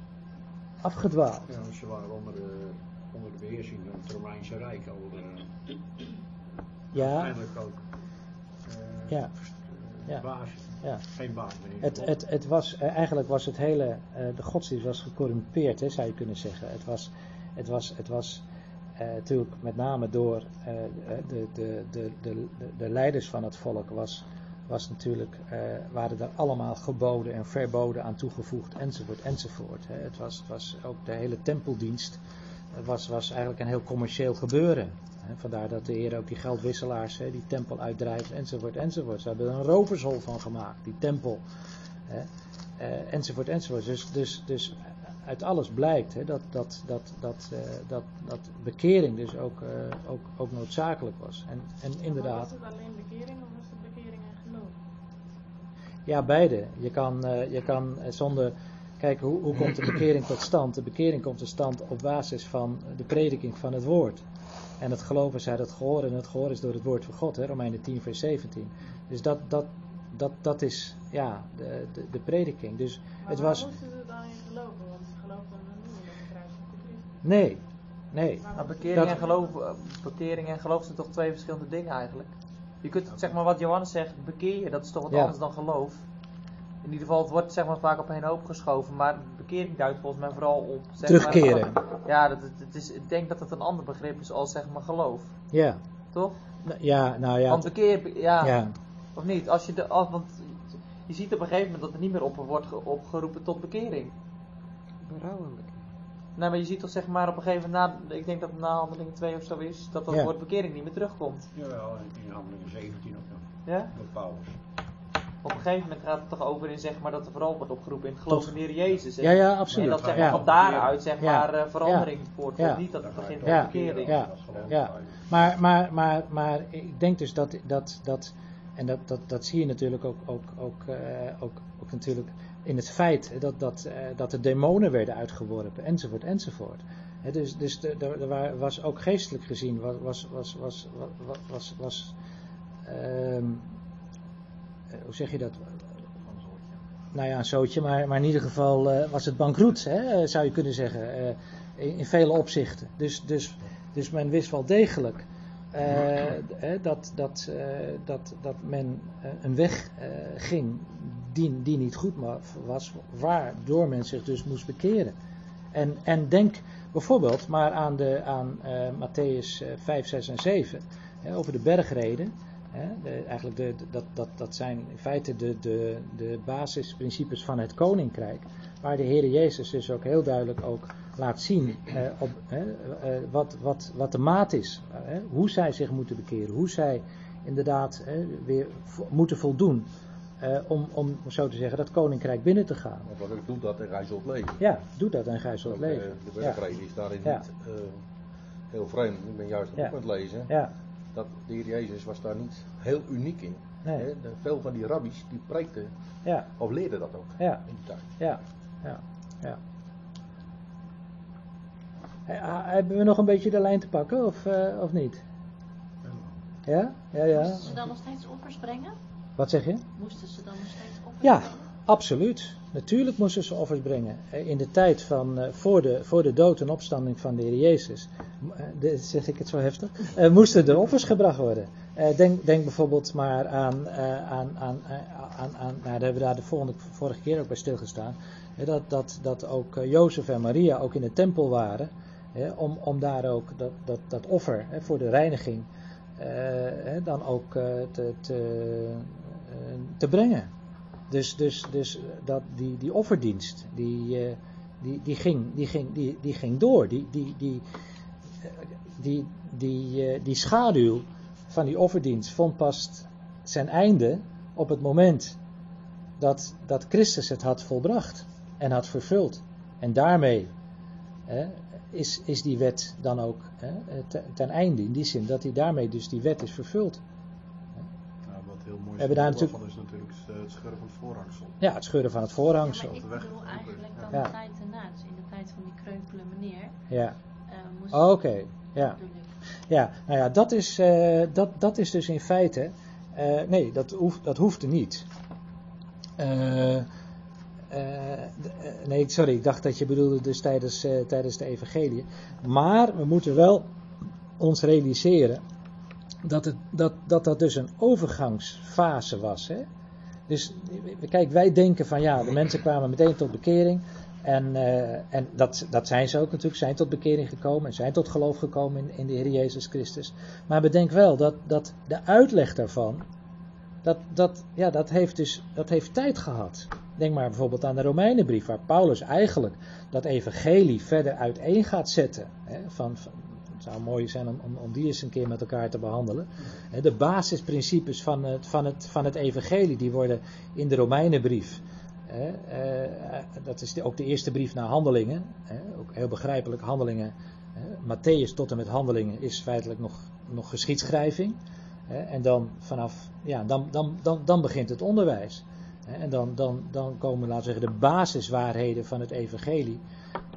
afgedwaald. Ja, ze waren onder de, onder de beheersing van het Romeinse Rijk al. ja. Uiteindelijk ook. ja. ja. Baas. Ja. Geen baas meer. Het, het, het was, eigenlijk was het hele, de godsdienst was gecorrumpeerd, hè, zou je kunnen zeggen. Het was, het was, het was uh, natuurlijk met name door uh, de, de, de, de, de leiders van het volk was, was natuurlijk, uh, waren er allemaal geboden en verboden aan toegevoegd enzovoort enzovoort. Hè. Het, was, was ook de hele tempeldienst was, was eigenlijk een heel commercieel gebeuren. Vandaar dat de Heer ook die geldwisselaars die tempel uitdrijven enzovoort enzovoort. Ze hebben er een rovershol van gemaakt, die tempel. Enzovoort enzovoort. Dus, dus, dus uit alles blijkt hè, dat, dat, dat, dat, uh, dat, dat bekering dus ook, uh, ook, ook noodzakelijk was. En, en inderdaad. Was het alleen bekering of was het bekering en geloof? Ja, beide. Je kan, uh, je kan zonder. Kijk, hoe, hoe komt de bekering tot stand? De bekering komt tot stand op basis van de prediking van het woord. En het geloof is uit het gehoor en het gehoor is door het woord van God, hè, Romeinen 10, vers 17. Dus dat, dat, dat, dat is ja, de, de, de prediking. Dus Maar het was. ze dan in geloven? Want ze geloofden dan niet in het kruis van Christus. Nee, nee. Maar wat- bekering, Dat- en geloof, eh, bekering en geloof zijn toch twee verschillende dingen eigenlijk? Je kunt, zeg maar wat Johannes zegt, bekeer je, dat is toch wat Ja. anders dan geloof. In ieder geval, het wordt zeg maar vaak op een hoop geschoven, maar bekering duidt volgens mij vooral op... Zeg Terugkeren. Maar, ja, dat, het, het is, ik denk dat het een ander begrip is als zeg maar geloof, Ja, toch? Nou, ja nou ja. Want bekeer, ja, ja. of niet? Als je de, als, want je ziet op een gegeven moment dat er niet meer op wordt ge- opgeroepen tot bekering. Berouwelijk. Nou, maar je ziet toch zeg maar op een gegeven moment, na, ik denk dat het na handeling 2 of zo is, dat dat Ja. woord bekering niet meer terugkomt. Jawel, in handelingen 17 of zo. Ja? Door Paulus. Op een gegeven moment gaat het toch over in zeg maar dat er vooral wordt opgeroepen in het geloof in de Heer Jezus. hè? Ja, ja, En absoluut. dat zeg maar Ja. van daaruit zeg maar eh, verandering Ja. voortkomt. Ja. Niet dat het begint met Ja. bekering. Ja. Ja. Maar, maar, maar, maar ik denk dus dat, dat, dat en dat, dat, dat zie je natuurlijk ook, ook, ook, eh, ook, ook natuurlijk in het feit dat, dat, eh, dat de demonen werden uitgeworpen, enzovoort, enzovoort. Dus dus er wa- was ook geestelijk gezien, was, was, was, was, was, was, was ehm, eh, hoe zeg je dat? Nou ja, een zootje, maar, maar in ieder geval eh, was het bankroet, hè, zou je kunnen zeggen, in, in vele opzichten. Dus, dus, dus men wist wel degelijk dat, dat, dat, dat men een weg ging die, die niet goed was, waardoor men zich dus moest bekeren. En, en denk bijvoorbeeld maar aan, de, aan eh, Matthäus eh, 5, 6 en 7, hè, over de bergreden. Hè, eigenlijk de, dat, dat, dat zijn in feite de, de, de basisprincipes van het koninkrijk. Waar de Heer Jezus dus ook heel duidelijk ook laat zien eh, op, eh, wat, wat, wat de maat is. eh, hoe zij zich moeten bekeren. Hoe zij inderdaad weer moeten voldoen. Eh, om, om zo te zeggen dat koninkrijk binnen te gaan. Wat doe dat en gij zult leven. Ja, doe dat en gij zult Ook, leven. eh, De Ja. werkreden is daarin Ja. niet eh, heel vreemd. Ik ben juist Ja. aan het lezen. Ja, Dat de Heer Jezus was daar niet heel uniek in. Nee. Hè, de- veel van die rabbies die preekten ja, of leerden dat ook ja, in die tijd. ja, ja, ja. He- ha- Hebben we nog een beetje de lijn te pakken of, eh, of niet? Ja? Ja, ja. Moesten ze dan nog steeds offers brengen? Wat zeg je? Moesten ze dan nog steeds offers Ja, absoluut. Natuurlijk moesten ze offers brengen. Eh, In de tijd van, eh, voor, de, voor de dood en opstanding van de Heer Jezus, eh, de- zeg ik het zo heftig, moesten er offers gebracht worden. Denk, denk bijvoorbeeld maar aan, aan, aan, aan, aan nou, daar hebben we daar de volgende, vorige keer ook bij stilgestaan, dat, dat, dat ook Jozef en Maria ook in de tempel waren, om, om daar ook dat, dat, dat offer voor de reiniging dan ook te, te, te brengen. Dus, dus, dus dat, die, die offerdienst, die, eh, die, die, ging, die, ging, die, die ging door. Die, die, die, eh, die, die, eh, die schaduw van die offerdienst vond pas zijn einde op het moment dat, dat Christus het had volbracht en had vervuld. En daarmee is, is die wet dan ook ten einde. In die zin dat hij daarmee dus die wet is vervuld. Nou, wat heel mooi is, Hebben daar natuurlijk- van is natuurlijk eh, het scheuren van het voorhangsel. Ja, het scheuren van het voorhangsel. Maar ik bedoel eigenlijk dan Ja. de tijd erna. Dus in de tijd van die kreupele meneer. Ja. eh moest Oh, Oké, ja. bedoel ik. Ja, nou ja, dat is, eh, dat, dat is dus in feite. eh, nee, dat, hoeft, dat hoefde niet. Eh, eh, eh, nee, sorry, ik dacht dat je bedoelde dus tijdens, eh, tijdens de Evangelie. Maar we moeten wel ons realiseren dat het, dat, dat, dat dus een overgangsfase was. Hè? Dus kijk, wij denken van ja, de mensen kwamen meteen tot bekering. En, eh, en dat, dat zijn ze ook natuurlijk, zijn tot bekering gekomen en zijn tot geloof gekomen in, in de Heer Jezus Christus. Maar bedenk wel dat, dat de uitleg daarvan, dat, dat, ja, dat, heeft dus, dat heeft tijd gehad. Denk maar bijvoorbeeld aan de Romeinenbrief, waar Paulus eigenlijk dat evangelie verder uiteen gaat zetten. Hè, van, het zou mooi zijn om, om, die eens een keer met elkaar te behandelen. De basisprincipes van het, van, het, van het evangelie, die worden in de Romeinenbrief eh, dat is ook de eerste brief naar handelingen. Ook heel begrijpelijk, handelingen. Matthäus tot en met handelingen is feitelijk nog, nog geschiedschrijving. En dan vanaf, ja, dan, dan, dan, dan begint het onderwijs. En dan, dan, dan komen, laten we zeggen, de basiswaarheden van het evangelie.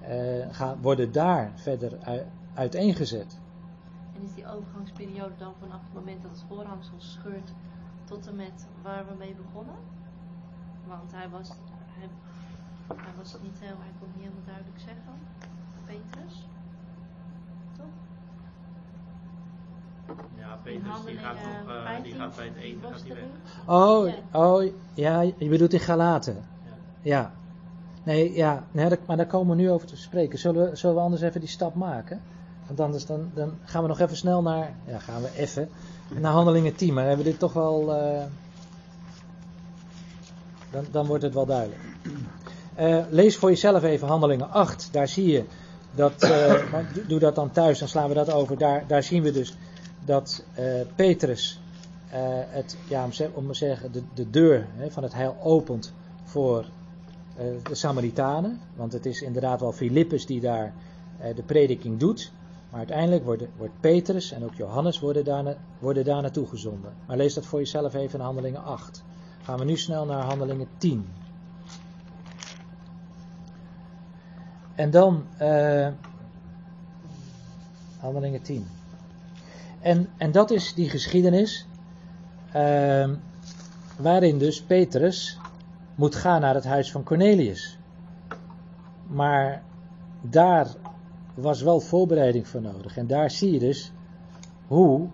eh, gaan, worden daar verder uiteengezet. En is die overgangsperiode dan vanaf het moment dat het voorhangsel scheurt tot en met waar we mee begonnen. Want hij was, hij, hij was niet heel, hij kon het niet helemaal duidelijk zeggen. Petrus. Toch? Ja, Petrus die gaat, nog, eh, die 15, gaat bij het eten gaat hij weg. Oh, Ja. oh, ja, je bedoelt in Galaten. Ja. Nee, ja, nee, maar daar komen we nu over te spreken. Zullen we, zullen we anders even die stap maken? Dan, dan gaan we nog even snel naar, ja, gaan we even, naar handelingen 10. Maar hebben we dit toch wel, eh, dan, dan wordt het wel duidelijk. Eh, lees voor jezelf even handelingen 8. Daar zie je dat, eh, *coughs* maar doe- dat dan thuis, dan slaan we dat over. Daar, daar zien we dus dat Petrus het, ja, om, te zeggen, de, de deur hè, van het heil opent voor de Samaritanen. Want het is inderdaad wel Filippus die daar de prediking doet. Maar uiteindelijk wordt, wordt Petrus en ook Johannes worden daar, worden daar naartoe gezonden. Maar lees dat voor jezelf even in Handelingen 8. Gaan we nu snel naar Handelingen 10. En dan eh, Handelingen 10. En, en dat is die geschiedenis ehm, waarin dus Petrus moet gaan naar het huis van Cornelius. Maar daar was wel voorbereiding voor nodig. En daar zie je dus hoe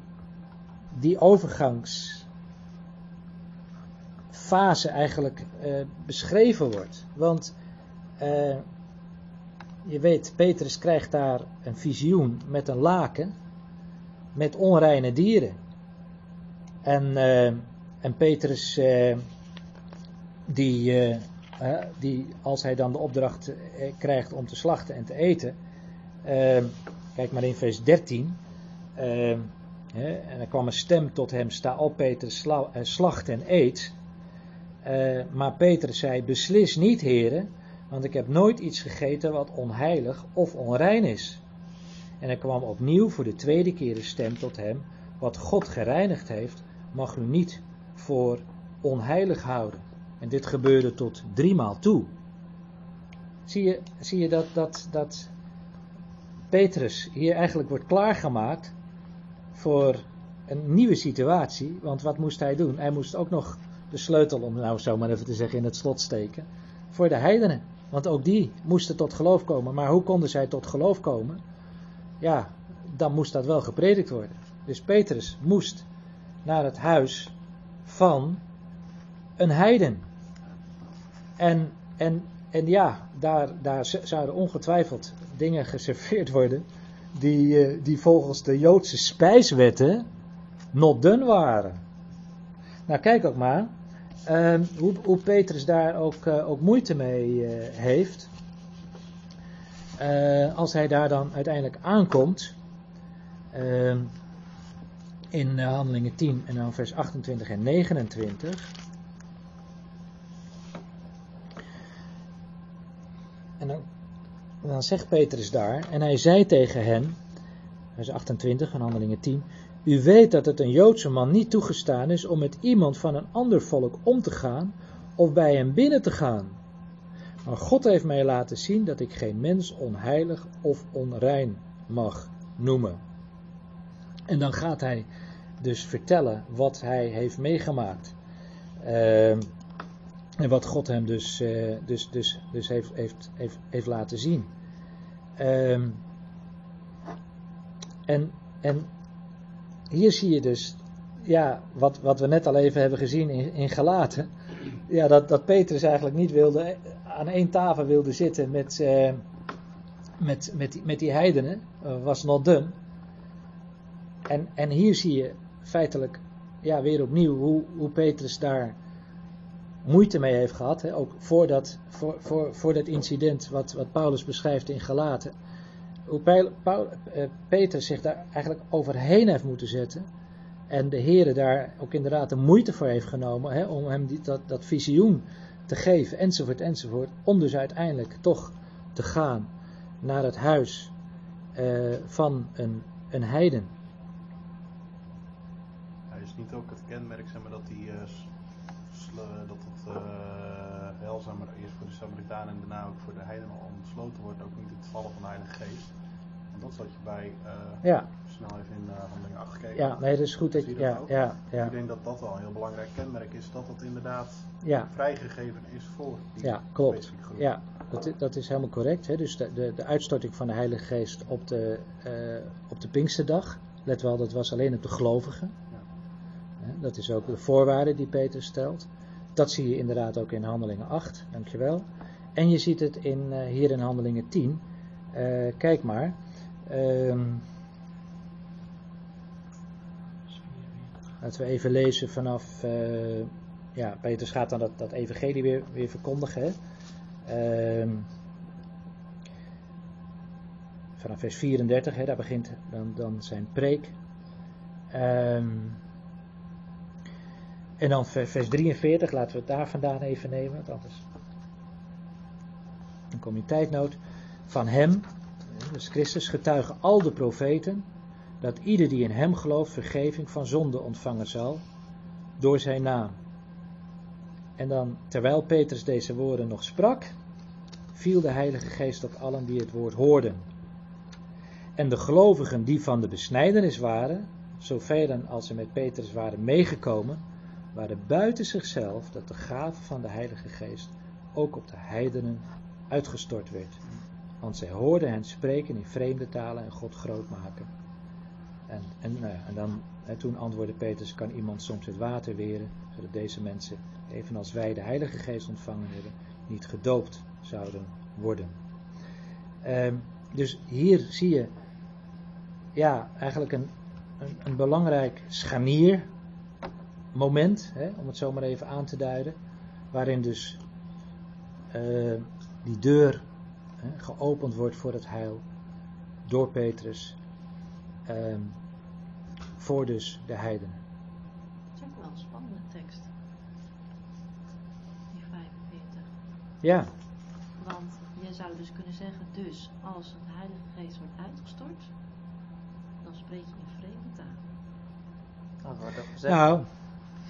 die overgangsfase eigenlijk eh, beschreven wordt. Want eh, je weet, Petrus krijgt daar een visioen met een laken met onreine dieren. En, eh, en Petrus, die, die als hij dan de opdracht krijgt om te slachten en te eten, eh, kijk maar in vers 13, eh, hè, en er kwam een stem tot hem, sta op sla, eh, slacht en eet. Eh, maar Petrus zei, beslis niet heren, want ik heb nooit iets gegeten wat onheilig of onrein is. En er kwam opnieuw voor de tweede keer een stem tot hem: Wat God gereinigd heeft, mag u niet voor onheilig houden. En dit gebeurde tot driemaal toe. Zie je, zie je dat, dat, dat Petrus hier eigenlijk wordt klaargemaakt voor een nieuwe situatie? Want wat moest hij doen? Hij moest ook nog de sleutel, om nou zo maar even te zeggen, in het slot steken. Voor de heidenen. Want ook die moesten tot geloof komen. Maar hoe konden zij tot geloof komen? ja, dan moest dat wel gepredikt worden. Dus Petrus moest naar het huis van een heiden. En, en, en ja, daar, daar zouden ongetwijfeld dingen geserveerd worden die, eh, die volgens de Joodse spijswetten not done waren. Nou, kijk ook maar ehm, hoe, hoe Petrus daar ook, eh, ook moeite mee eh, heeft. Als hij daar dan uiteindelijk aankomt, eh, in Handelingen 10 en dan vers 28 en 29. En dan, dan zegt Petrus daar, en hij zei tegen hen, vers 28 van Handelingen 10, u weet dat het een Joodse man niet toegestaan is om met iemand van een ander volk om te gaan of bij hem binnen te gaan. Maar God heeft mij laten zien dat ik geen mens onheilig of onrein mag noemen. En dan gaat hij dus vertellen wat hij heeft meegemaakt. Uh, en wat God hem dus, uh, dus, dus, dus heeft, heeft, heeft, laten zien. Uh, en, en hier zie je dus, ja, wat, wat we net al even hebben gezien in, in Galaten. Ja, dat, dat Petrus eigenlijk niet wilde, aan één tafel wilde zitten met, uh, met, met, die, met die heidenen. Uh, was not done. En, en hier zie je feitelijk ja, weer opnieuw hoe, hoe Petrus daar moeite mee heeft gehad. Hè? Ook voor dat, voor, voor, voor dat incident wat, wat Paulus beschrijft in Galaten. Hoe uh, Petrus zich daar eigenlijk overheen heeft moeten zetten. En de Heer daar ook inderdaad de moeite voor heeft genomen hè, om hem die, dat, dat visioen te geven, enzovoort, enzovoort. Om dus uiteindelijk toch te gaan naar het huis uh, van een, een heiden. Hij is niet ook het kenmerk, zeg maar, dat hij uh, dat uh, hel zeg maar, eerst voor de Samaritanen en daarna ook voor de heidenen ontsloten wordt, ook niet het vallen van de Heilige Geest. Want dat zat je bij uh, ja. snel even in uh, handeling 8 gekeken. Ja, nee, dat is goed. Dat, je ja, ja, ja. Ik denk dat dat wel een heel belangrijk kenmerk is, dat het inderdaad Ja. vrijgegeven is voor die Ja, klopt. Ja, dat, dat is helemaal correct. Hè? Dus de, de, de uitstorting van de Heilige Geest op de, eh, op de Pinksterdag. Let wel, dat was alleen op de gelovigen. Dat is ook de voorwaarde die Peter stelt. Dat zie je inderdaad ook in Handelingen 8, dankjewel. En je ziet het in, eh, hier in Handelingen 10. Eh, kijk maar. Ehm, laten we even lezen vanaf. eh, ja, Petrus gaat dan dat, dat evangelie weer, weer verkondigen. Ehm, vanaf vers 34, hè, daar begint dan, dan zijn preek. Ehm, en dan vers, vers 43, laten we het daar vandaan even nemen, dan kom je tijdnood. Van hem, dus Christus, getuigen al de profeten, dat ieder die in hem gelooft vergeving van zonde ontvangen zal, door zijn naam. En dan, terwijl Petrus deze woorden nog sprak, viel de Heilige Geest op allen die het woord hoorden. En de gelovigen die van de besnijdenis waren, zoveel als ze met Petrus waren meegekomen, waren buiten zichzelf dat de gave van de Heilige Geest ook op de heidenen uitgestort werd. Want zij hoorden hen spreken in vreemde talen en God groot maken. En, en, nou en toen antwoordde Petrus, kan iemand soms het water weren, zodat deze mensen, evenals wij de Heilige Geest ontvangen hebben, niet gedoopt zouden worden. Ehm, dus hier zie je, ja, eigenlijk een, een, een belangrijk scharnier moment, hè, om het zo maar even aan te duiden, waarin dus eh, die deur hè, geopend wordt voor het heil door Petrus, ehm, voor dus de heidenen. Het is ook wel een spannende tekst. Die 45. Ja, Want je zou dus kunnen zeggen, dus als de Heilige Geest wordt uitgestort, dan spreek je in vreemde taal. Nou, wordt ook gezegd. nou,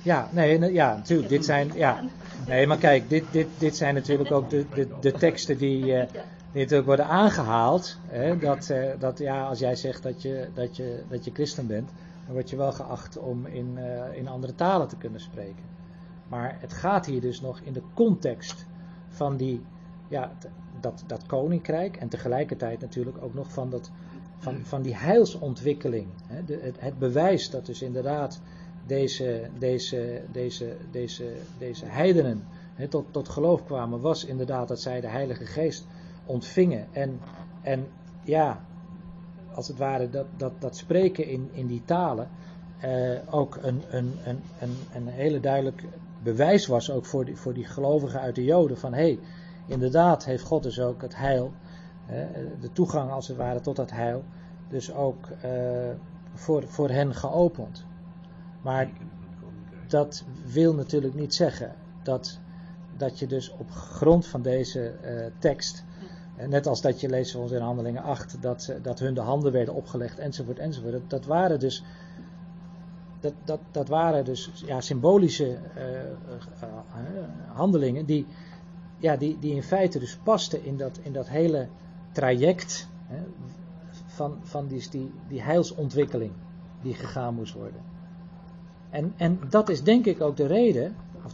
ja, nee, ja, natuurlijk, dit zijn, ja, nee, maar kijk, dit, dit, dit zijn natuurlijk ook de, de, de teksten die, eh, die natuurlijk worden aangehaald. Hè, dat, eh, dat ja, als jij zegt dat je, dat, je, dat je christen bent, dan word je wel geacht om in, eh, in andere talen te kunnen spreken. Maar het gaat hier dus nog in de context van die, ja, dat, dat koninkrijk en tegelijkertijd natuurlijk ook nog van, dat, van, van die heilsontwikkeling. Hè, het, het bewijs dat dus inderdaad deze, deze, deze, deze, deze heidenen tot, tot geloof kwamen, was inderdaad dat zij de Heilige Geest ontvingen. En, en ja, als het ware, dat, dat, dat spreken in, in die talen eh, ook een, een, een, een, een hele duidelijk bewijs was ook voor die, voor die gelovigen uit de Joden van hé, hey, inderdaad heeft God dus ook het heil, de toegang als het ware tot het heil, dus ook eh, voor, voor hen geopend. Maar dat wil natuurlijk niet zeggen dat, dat je dus op grond van deze eh, tekst, eh, net als dat je leest zoals in Handelingen 8, dat, ze- dat hun de handen werden opgelegd enzovoort enzovoort. Dat, waren dus, dat, dat, dat waren dus ja, symbolische eh, eh, eh, handelingen die, ja, die, die in feite dus pasten in dat, in dat hele traject hè, van, van die, die, die heilsontwikkeling die gegaan moest worden. En, en dat is denk ik ook de reden, of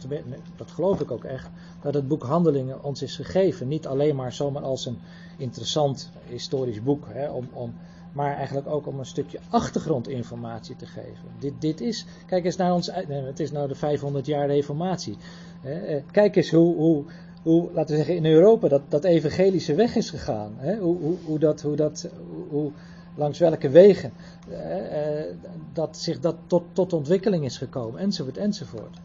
dat geloof ik ook echt, dat het boek Handelingen ons is gegeven. Niet alleen maar zomaar als een interessant historisch boek, hè, om, om, maar eigenlijk ook om een stukje achtergrondinformatie te geven. Dit, dit is, kijk eens naar ons, het is nou de 500 jaar reformatie. Hè, eh, Kijk eens hoe, hoe, hoe, laten we zeggen, in Europa dat, dat evangelische weg is gegaan. Hè? Hoe, hoe, hoe dat, hoe dat, hoe- langs welke wegen eh, eh, dat zich dat tot, tot ontwikkeling is gekomen, enzovoort, enzovoort.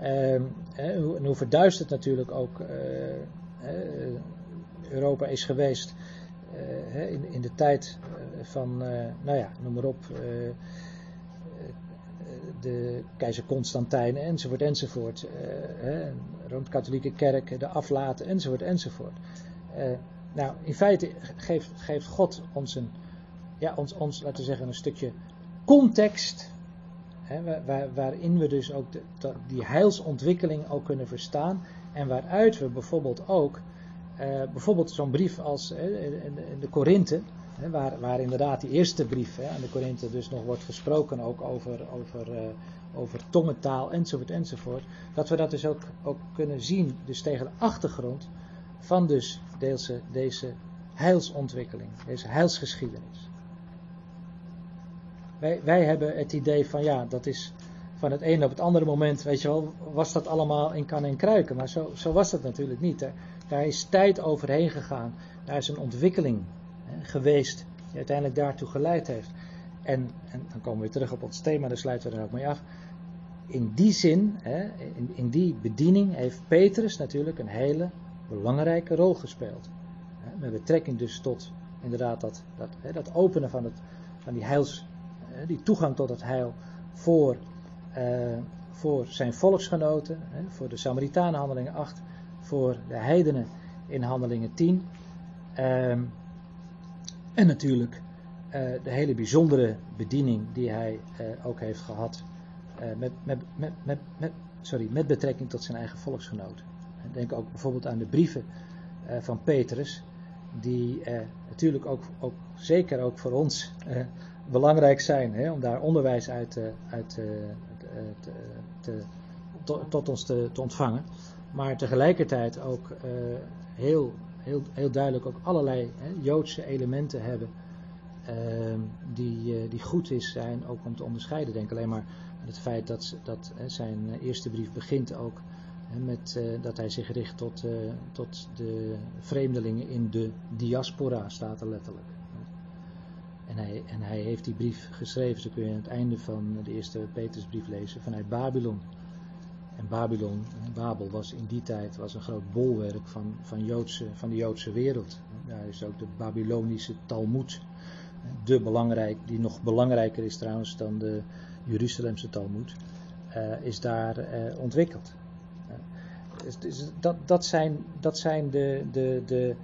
Ehm, en hoe verduisterd natuurlijk ook eh, Europa is geweest in, in de tijd van, nou ja, noem maar op, de keizer Constantijn enzovoort enzovoort, een Rooms-Katholieke kerk, de aflaten enzovoort enzovoort. Nou, in feite geeft, geeft God ons een, ja, ons, ons, laten we zeggen, een stukje context, hè, waar, waar- waarin we dus ook de, die heilsontwikkeling ook kunnen verstaan en waaruit we bijvoorbeeld ook, eh, bijvoorbeeld zo'n brief als de, de Korinthe, waar, waar inderdaad die eerste brief hè, aan de Korinthe dus nog wordt gesproken ook over, over, eh, over tongentaal enzovoort enzovoort. Dat we dat dus ook, ook kunnen zien, dus tegen de achtergrond van dus deze, deze heilsontwikkeling, deze heilsgeschiedenis. Wij, wij hebben het idee van ja, dat is van het ene op het andere moment, weet je wel, was dat allemaal in kan en kruiken. Maar zo, zo was dat natuurlijk niet. Hè. Daar is tijd overheen gegaan. Daar is een ontwikkeling hè, geweest die uiteindelijk daartoe geleid heeft. En, en dan komen we weer terug op ons thema, daar sluiten we er ook mee af. In die zin, hè, in, in die bediening, heeft Petrus natuurlijk een hele belangrijke rol gespeeld. Hè, met betrekking dus tot inderdaad dat, dat, hè, dat openen van, het, van die heils, die toegang tot het heil voor, eh, voor zijn volksgenoten, voor de Samaritanen handelingen 8, voor de heidenen in handelingen 10. Ehm, en natuurlijk eh, de hele bijzondere bediening die hij eh, ook heeft gehad eh, met, met, met, met, sorry, met betrekking tot zijn eigen volksgenoten. Denk ook bijvoorbeeld aan de brieven eh, van Petrus, die eh, natuurlijk ook, ook zeker ook voor ons eh, belangrijk zijn, hè, om daar onderwijs uit, eh, uit eh, to- tot ons te, te ontvangen. Maar tegelijkertijd ook eh, heel, heel, heel duidelijk ook allerlei hè, Joodse elementen hebben. ehm, die, eh, die goed is zijn ook om te onderscheiden. Denk alleen maar het feit dat, dat hè, zijn eh, eerste brief begint ook met eh, dat hij zich richt tot, eh, tot de vreemdelingen in de diaspora, staat er letterlijk. Hij, en hij heeft die brief geschreven, zo kun je aan het einde van de eerste Petrusbrief lezen, vanuit Babylon. En Babylon, Babel, was in die tijd was een groot bolwerk van, van, Joodse, van de Joodse wereld. Daar is ook de Babylonische Talmud, de belangrijk, die nog belangrijker is trouwens dan de Jeruzalemse Talmud, eh, is daar eh, ontwikkeld. Dus, dus dat, dat zijn, dat zijn de, de, de,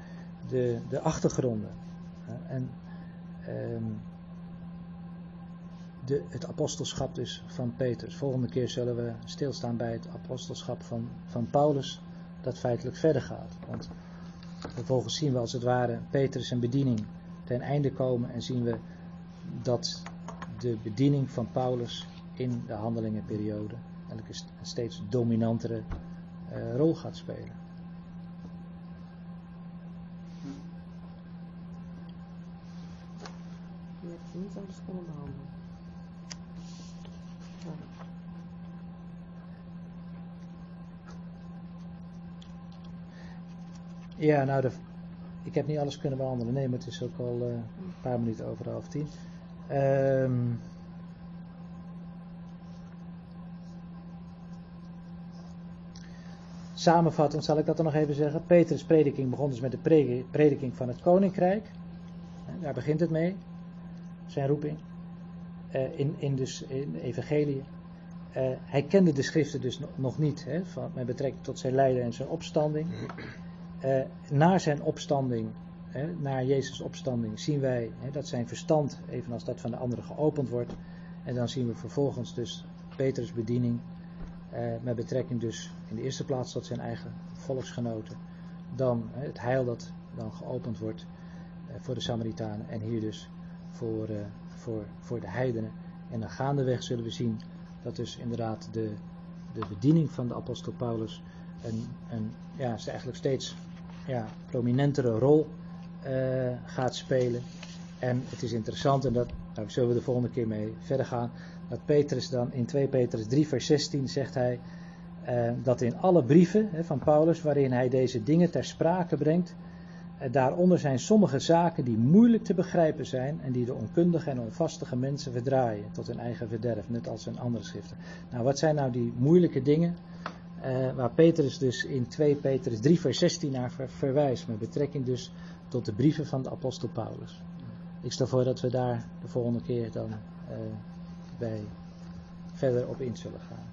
de, de achtergronden. En ehm, de, het apostelschap dus van Petrus. Volgende keer zullen we stilstaan bij het apostelschap van, van Paulus, dat feitelijk verder gaat. Want vervolgens zien we als het ware Petrus en bediening ten einde komen en zien we dat de bediening van Paulus in de handelingenperiode een steeds dominantere eh, rol gaat spelen. Ja. Nou, ik heb niet alles kunnen behandelen. Nee, maar het is ook al eh, een paar minuten over half tien. Ehm, samenvattend zal ik dat dan nog even zeggen. Petrus' prediking begon dus met de pre- prediking van het koninkrijk. Daar begint het mee. Zijn roeping. Eh, in, in, dus, in de evangelie. Eh, hij kende de schriften dus no- nog niet. Hè, van, met betrekking tot zijn lijden en zijn opstanding. Eh, na zijn opstanding, hè, na Jezus' opstanding, zien wij hè, dat zijn verstand, evenals dat van de anderen, geopend wordt. En dan zien we vervolgens dus Petrus' bediening, met betrekking dus in de eerste plaats tot zijn eigen volksgenoten. Dan het heil dat dan geopend wordt voor de Samaritanen en hier dus voor, eh, voor, voor de heidenen. En dan gaandeweg zullen we zien dat dus inderdaad de, de bediening van de apostel Paulus een, ja, eigenlijk steeds ja, prominentere rol eh, gaat spelen. En het is interessant, en dat daar zullen we de volgende keer mee verder gaan, dat Petrus dan in 2 Petrus 3 vers 16 zegt hij eh, dat in alle brieven van Paulus waarin hij deze dingen ter sprake brengt, daaronder zijn sommige zaken die moeilijk te begrijpen zijn en die de onkundige en onvastige mensen verdraaien tot hun eigen verderf, net als in andere schriften. Nou, wat zijn nou die moeilijke dingen? eh, waar Petrus dus in 2 Petrus 3 vers 16 naar ver- verwijst, met betrekking dus tot de brieven van de apostel Paulus. Ik stel voor dat we daar de volgende keer dan eh, bij verder op in zullen gaan.